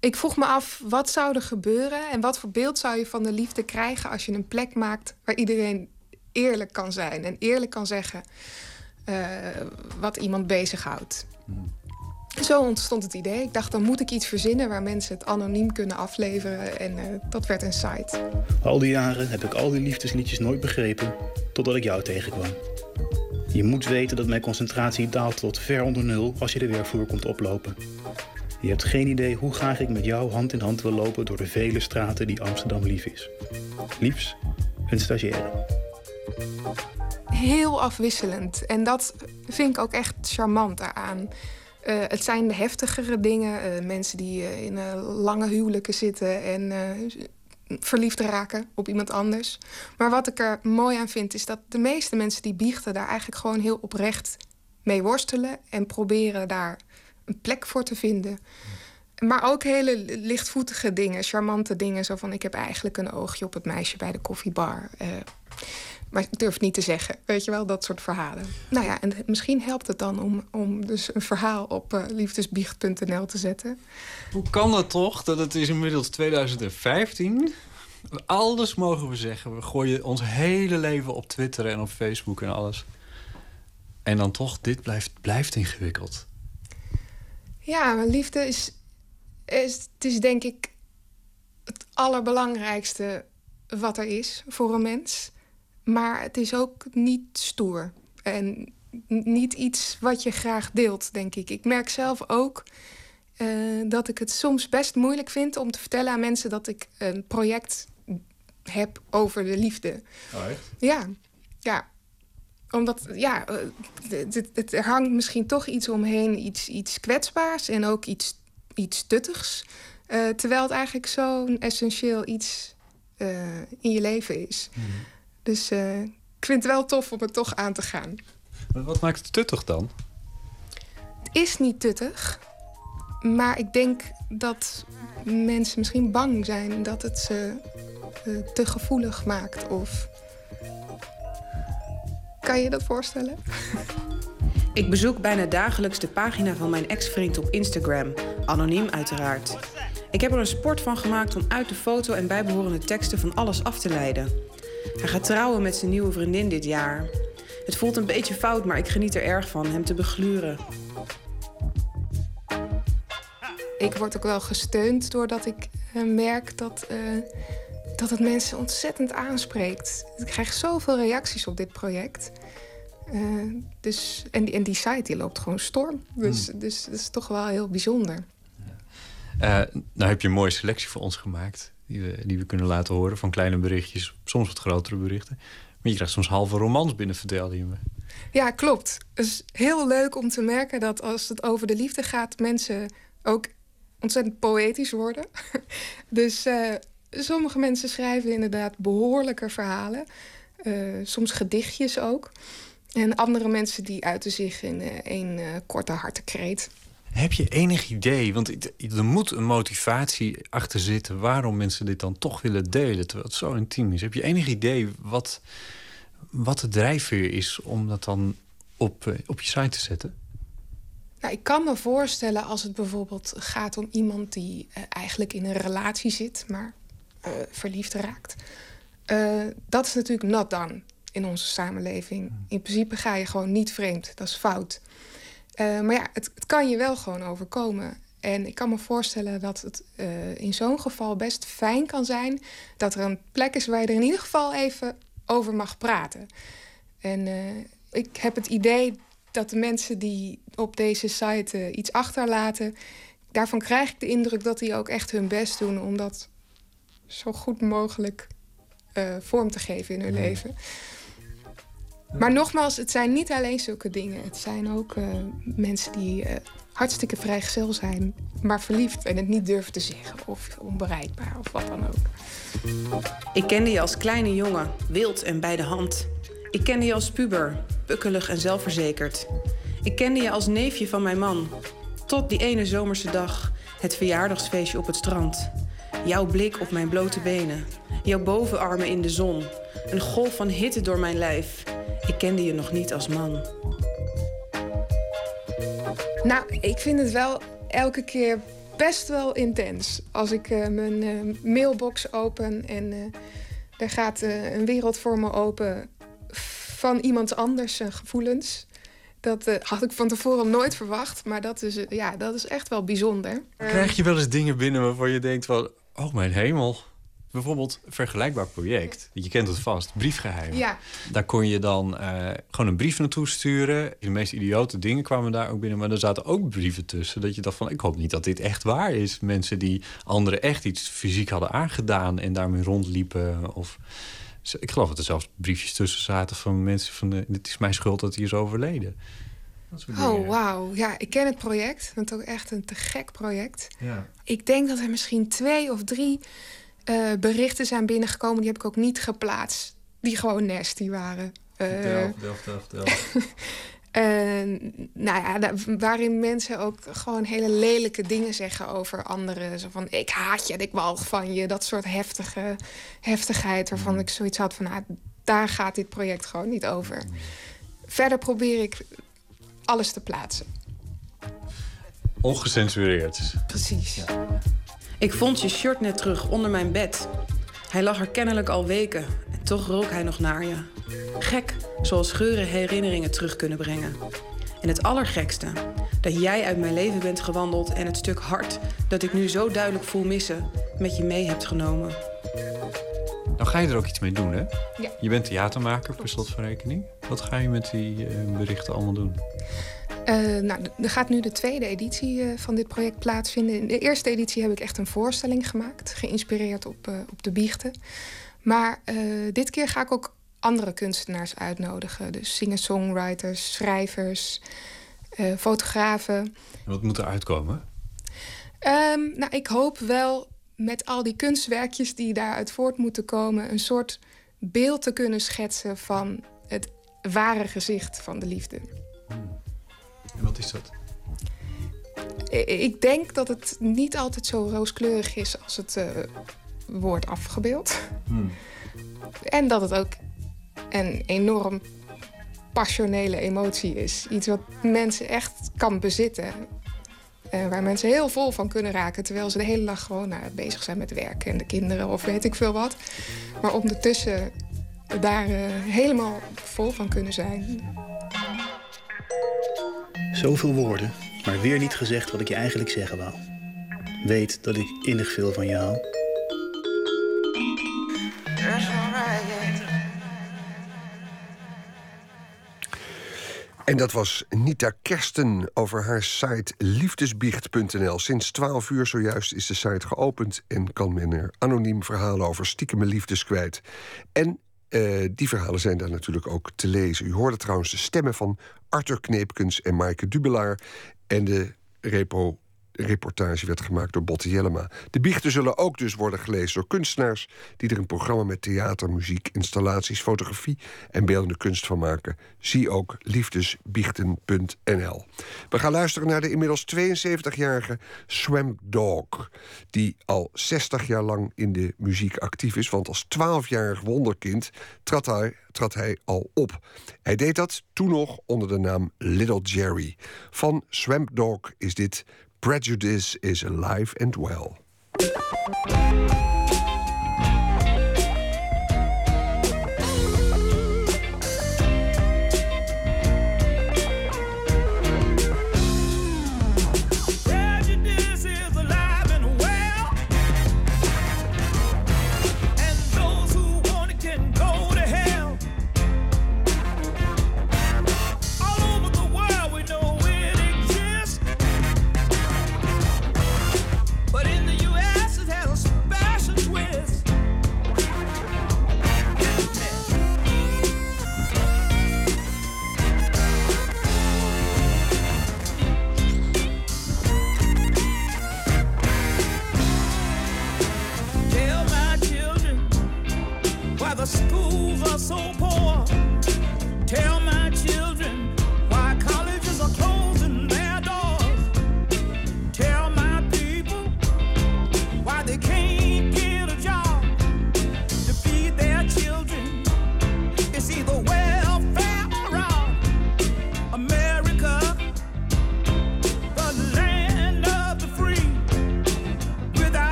Ik vroeg me af, wat zou er gebeuren en wat voor beeld zou je van de liefde krijgen als je een plek maakt waar iedereen eerlijk kan zijn en eerlijk kan zeggen uh, wat iemand bezighoudt. Mm. Zo ontstond het idee. Ik dacht, dan moet ik iets verzinnen waar mensen het anoniem kunnen afleveren. En uh, dat werd een site. Al die jaren heb ik al die liefdesliedjes nooit begrepen, totdat ik jou tegenkwam. Je moet weten dat mijn concentratie daalt tot ver onder nul als je de werkvloer komt oplopen. Je hebt geen idee hoe graag ik met jou hand in hand wil lopen door de vele straten die Amsterdam lief is. Liefs, een stagiaire. Heel afwisselend. En dat vind ik ook echt charmant daaraan. Uh, het zijn de heftigere dingen. Uh, mensen die uh, in lange huwelijken zitten en verliefd raken op iemand anders. Maar wat ik er mooi aan vind, is dat de meeste mensen die biechten daar eigenlijk gewoon heel oprecht mee worstelen en proberen daar een plek voor te vinden. Maar ook hele lichtvoetige dingen, charmante dingen. Zo van: ik heb eigenlijk een oogje op het meisje bij de koffiebar. Maar ik durf het niet te zeggen. Weet je wel, dat soort verhalen. Nou ja, en misschien helpt het dan om, om dus een verhaal op uh, liefdesbiecht.nl te zetten. Hoe kan dat toch? Dat het is inmiddels 2015. Alles mogen we zeggen. We gooien ons hele leven op Twitter en op Facebook en alles. En dan toch, dit blijft, blijft ingewikkeld. Ja, maar liefde is, is, het is denk ik het allerbelangrijkste wat er is voor een mens. Maar het is ook niet stoer. En niet iets wat je graag deelt, denk ik. Ik merk zelf ook uh, dat ik het soms best moeilijk vind om te vertellen aan mensen dat ik een project heb over de liefde. Oh, echt? Ja, ja. Omdat, ja, er hangt misschien toch iets omheen, iets, iets kwetsbaars en ook iets, iets tuttigs. Uh, terwijl het eigenlijk zo'n essentieel iets uh, in je leven is. Mm. Dus uh, ik vind het wel tof om het toch aan te gaan. Wat maakt het tuttig dan? Het is niet tuttig. Maar ik denk dat mensen misschien bang zijn dat het ze uh, te gevoelig maakt. Of. Kan je dat voorstellen? Ik bezoek bijna dagelijks de pagina van mijn ex-vriend op Instagram. Anoniem, uiteraard. Ik heb er een sport van gemaakt om uit de foto en bijbehorende teksten van alles af te leiden. Hij gaat trouwen met zijn nieuwe vriendin dit jaar. Het voelt een beetje fout, maar ik geniet er erg van hem te begluren. Ik word ook wel gesteund doordat ik uh, merk dat, uh, dat het mensen ontzettend aanspreekt. Ik krijg zoveel reacties op dit project. Eh, dus, en, die, en die site die loopt gewoon storm. Dus, dus dat is toch wel heel bijzonder. Eh, nou heb je een mooie selectie voor ons gemaakt. Die we, die we kunnen laten horen. Van kleine berichtjes, soms wat grotere berichten. Maar je krijgt soms halve romans binnen, vertelde je me. Ja, klopt. Het is heel leuk om te merken dat als het over de liefde gaat, mensen ook ontzettend poëtisch worden. dus eh, sommige mensen schrijven inderdaad behoorlijke verhalen. Eh, soms gedichtjes ook. En andere mensen die uiten zich in uh, één korte hartekreet. Heb je enig idee, want er moet een motivatie achter zitten... waarom mensen dit dan toch willen delen, terwijl het zo intiem is. Heb je enig idee wat, wat de drijfveer is om dat dan op, op je site te zetten? Nou, ik kan me voorstellen als het bijvoorbeeld gaat om iemand die uh, eigenlijk in een relatie zit, maar uh, verliefd raakt. Uh, dat is natuurlijk not done in onze samenleving. In principe ga je gewoon niet vreemd, dat is fout. Maar ja, het, het, kan je wel gewoon overkomen. En ik kan me voorstellen dat het in zo'n geval best fijn kan zijn dat er een plek is waar je er in ieder geval even over mag praten. En ik heb het idee dat de mensen die op deze site iets achterlaten, daarvan krijg ik de indruk dat die ook echt hun best doen om dat zo goed mogelijk vorm te geven in hun leven. Maar nogmaals, het zijn niet alleen zulke dingen. Het zijn ook uh, mensen die hartstikke vrijgezel zijn, maar verliefd en het niet durven te zeggen of onbereikbaar of wat dan ook. Ik kende je als kleine jongen, wild en bij de hand. Ik kende je als puber, pukkelig en zelfverzekerd. Ik kende je als neefje van mijn man. Tot die ene zomerse dag, het verjaardagsfeestje op het strand. Jouw blik op mijn blote benen. Jouw bovenarmen in de zon. Een golf van hitte door mijn lijf. Ik kende je nog niet als man. Nou, ik vind het wel elke keer best wel intens. Als ik uh, mijn uh, mailbox open en uh, er gaat een wereld voor me open van iemand anders zijn gevoelens. Dat uh, had ik van tevoren nooit verwacht, maar dat is, uh, ja, dat is echt wel bijzonder. Krijg je wel eens dingen binnen waarvan je denkt van... oh mijn hemel, bijvoorbeeld een vergelijkbaar project. Je kent het vast, briefgeheim. Ja. Daar kon je dan uh, gewoon een brief naartoe sturen. De meest idiote dingen kwamen daar ook binnen. Maar er zaten ook brieven tussen. Dat je dacht van, ik hoop niet dat dit echt waar is. Mensen die anderen echt iets fysiek hadden aangedaan... en daarmee rondliepen of... Ik geloof dat er zelfs briefjes tussen zaten van mensen van... De, het is mijn schuld dat hij is overleden. Oh, wauw. Ja, ik ken het project. Het is ook echt een te gek project. Ja. Ik denk dat er misschien twee of drie uh, berichten zijn binnengekomen... die heb ik ook niet geplaatst. Die gewoon nasty waren. Uh, vertel, vertel. Uh, nou ja, waarin mensen ook gewoon hele lelijke dingen zeggen over anderen. Zo van, ik haat je, ik walg van je. Dat soort heftige heftigheid waarvan ik zoiets had van... Nou, daar gaat dit project gewoon niet over. Verder probeer ik alles te plaatsen. Ongecensureerd. Precies. Ja. Ik vond je shirt net terug onder mijn bed. Hij lag er kennelijk al weken en toch rook hij nog naar je. Gek, zoals geuren herinneringen terug kunnen brengen. En het allergekste, dat jij uit mijn leven bent gewandeld en het stuk hart dat ik nu zo duidelijk voel missen, met je mee hebt genomen. Nou ga je er ook iets mee doen, hè? Ja. Je bent theatermaker, per slot van rekening. Wat ga je met die uh, berichten allemaal doen? Uh, nou, er gaat nu de tweede editie uh, van dit project plaatsvinden. In de eerste editie heb ik echt een voorstelling gemaakt, geïnspireerd op, uh, op de biechten. Maar dit keer ga ik ook andere kunstenaars uitnodigen. Dus singer-songwriters, schrijvers, fotografen. En wat moet er uitkomen? Um, nou, ik hoop wel met al die kunstwerkjes die daaruit voort moeten komen... een soort beeld te kunnen schetsen van het ware gezicht van de liefde. Hmm. En wat is dat? Ik denk dat het niet altijd zo rooskleurig is als het uh, wordt afgebeeld. Hmm. En dat het ook een enorm passionele emotie is. Iets wat mensen echt kan bezitten. Uh, waar mensen heel vol van kunnen raken. Terwijl ze de hele dag gewoon nou, bezig zijn met werk en de kinderen of weet ik veel wat. Maar ondertussen daar uh, helemaal vol van kunnen zijn. Zoveel woorden, maar weer niet gezegd wat ik je eigenlijk zeggen wou. Weet dat ik innig veel van je hou. En dat was Nita Kersten over haar site liefdesbiecht.nl. Sinds 12 uur zojuist is de site geopend en kan men er anoniem verhalen over stiekeme liefdes kwijt. En uh, die verhalen zijn daar natuurlijk ook te lezen. U hoorde trouwens de stemmen van Arthur Kneepkens en Maaike Dubelaar. En de repo reportage werd gemaakt door Botte Jellema. De biechten zullen ook dus worden gelezen door kunstenaars... die er een programma met theater, muziek, installaties, fotografie... en beeldende kunst van maken. Zie ook liefdesbiechten.nl. We gaan luisteren naar de inmiddels 72-jarige Swamp Dog... die al 60 jaar lang in de muziek actief is... want als 12-jarig wonderkind trad hij, trad hij al op. Hij deed dat toen nog onder de naam Little Jerry. Van Swamp Dog is dit Prejudice is alive and well. so poor.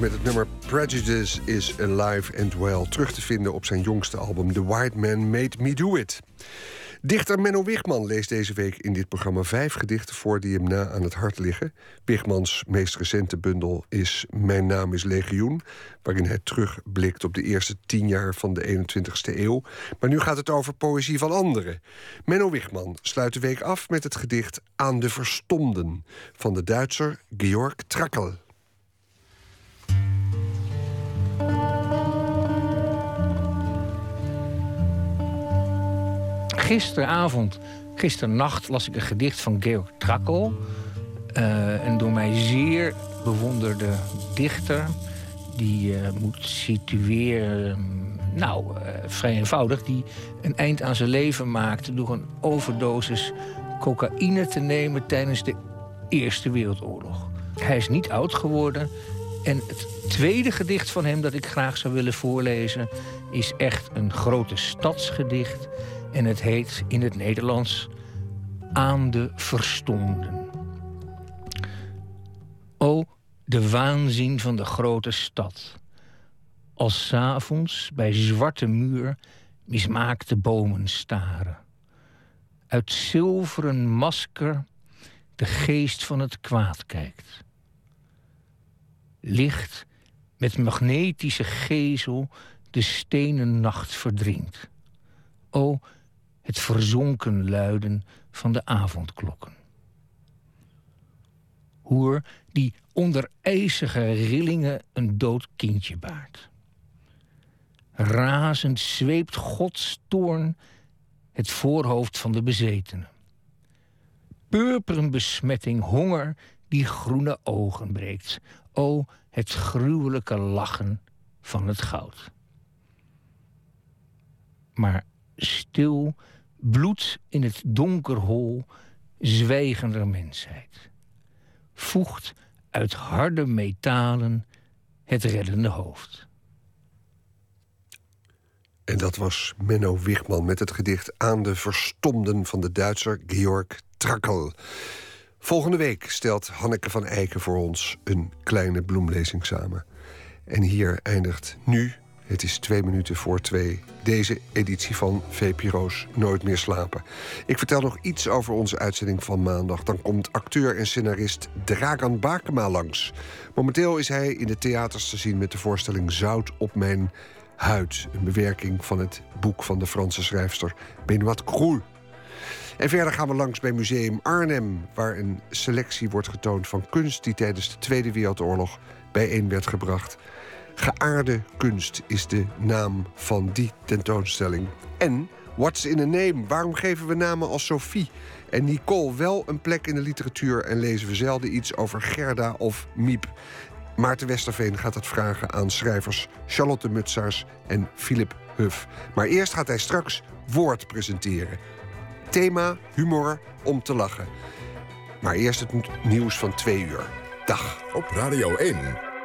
met het nummer Prejudice is Alive and Well terug te vinden op zijn jongste album The White Man Made Me Do It. Dichter Menno Wigman leest deze week in dit programma vijf gedichten voor die hem na aan het hart liggen. Wigmans meest recente bundel is Mijn naam is Legioen, waarin hij terugblikt op de eerste tien jaar van de 21ste eeuw. Maar nu gaat het over poëzie van anderen. Menno Wigman sluit de week af met het gedicht Aan de Verstomden van de Duitser Georg Trakl. Gisteravond, gisternacht, las ik een gedicht van Georg Trakl. Uh, een door mij zeer bewonderde dichter. Die uh, moet situeren, nou, uh, vrij eenvoudig. Die een eind aan zijn leven maakte door een overdosis cocaïne te nemen tijdens de Eerste Wereldoorlog. Hij is niet oud geworden. En het tweede gedicht van hem dat ik graag zou willen voorlezen... is echt een grote stadsgedicht. En het heet in het Nederlands Aan de Verstomden. O, de waanzin van de grote stad. Als s'avonds bij zwarte muur mismaakte bomen staren. Uit zilveren masker de geest van het kwaad kijkt. Licht met magnetische gezel de stenen nacht verdringt. O, het verzonken luiden van de avondklokken. Hoer die onder ijzige rillingen een dood kindje baart. Razend zweept Gods toorn het voorhoofd van de bezetenen. Purperen besmetting, honger die groene ogen breekt. O, het gruwelijke lachen van het goud. Maar stil bloed in het donker hol zwijgender mensheid. Voegt uit harde metalen het reddende hoofd. En dat was Menno Wigman met het gedicht Aan de Verstomden van de Duitser Georg Trakl. Volgende week stelt Hanneke van Eiken voor ons een kleine bloemlezing samen. En hier eindigt nu het is twee minuten voor twee. Deze editie van VPRO's Nooit meer slapen. Ik vertel nog iets over onze uitzending van maandag. Dan komt acteur en scenarist Dragan Bakema langs. Momenteel is hij in de theaters te zien met de voorstelling Zout op mijn huid. Een bewerking van het boek van de Franse schrijfster Benoît Croul. En verder gaan we langs bij Museum Arnhem, waar een selectie wordt getoond van kunst die tijdens de Tweede Wereldoorlog bijeen werd gebracht. Geaarde kunst is de naam van die tentoonstelling. En What's in a Name? Waarom geven we namen als Sophie en Nicole wel een plek in de literatuur en lezen we zelden iets over Gerda of Miep? Maarten Westerveen gaat het vragen aan schrijvers Charlotte Mutsaars en Philip Huff. Maar eerst gaat hij straks woord presenteren. Thema humor om te lachen. Maar eerst het nieuws van twee uur. Dag. Op Radio 1.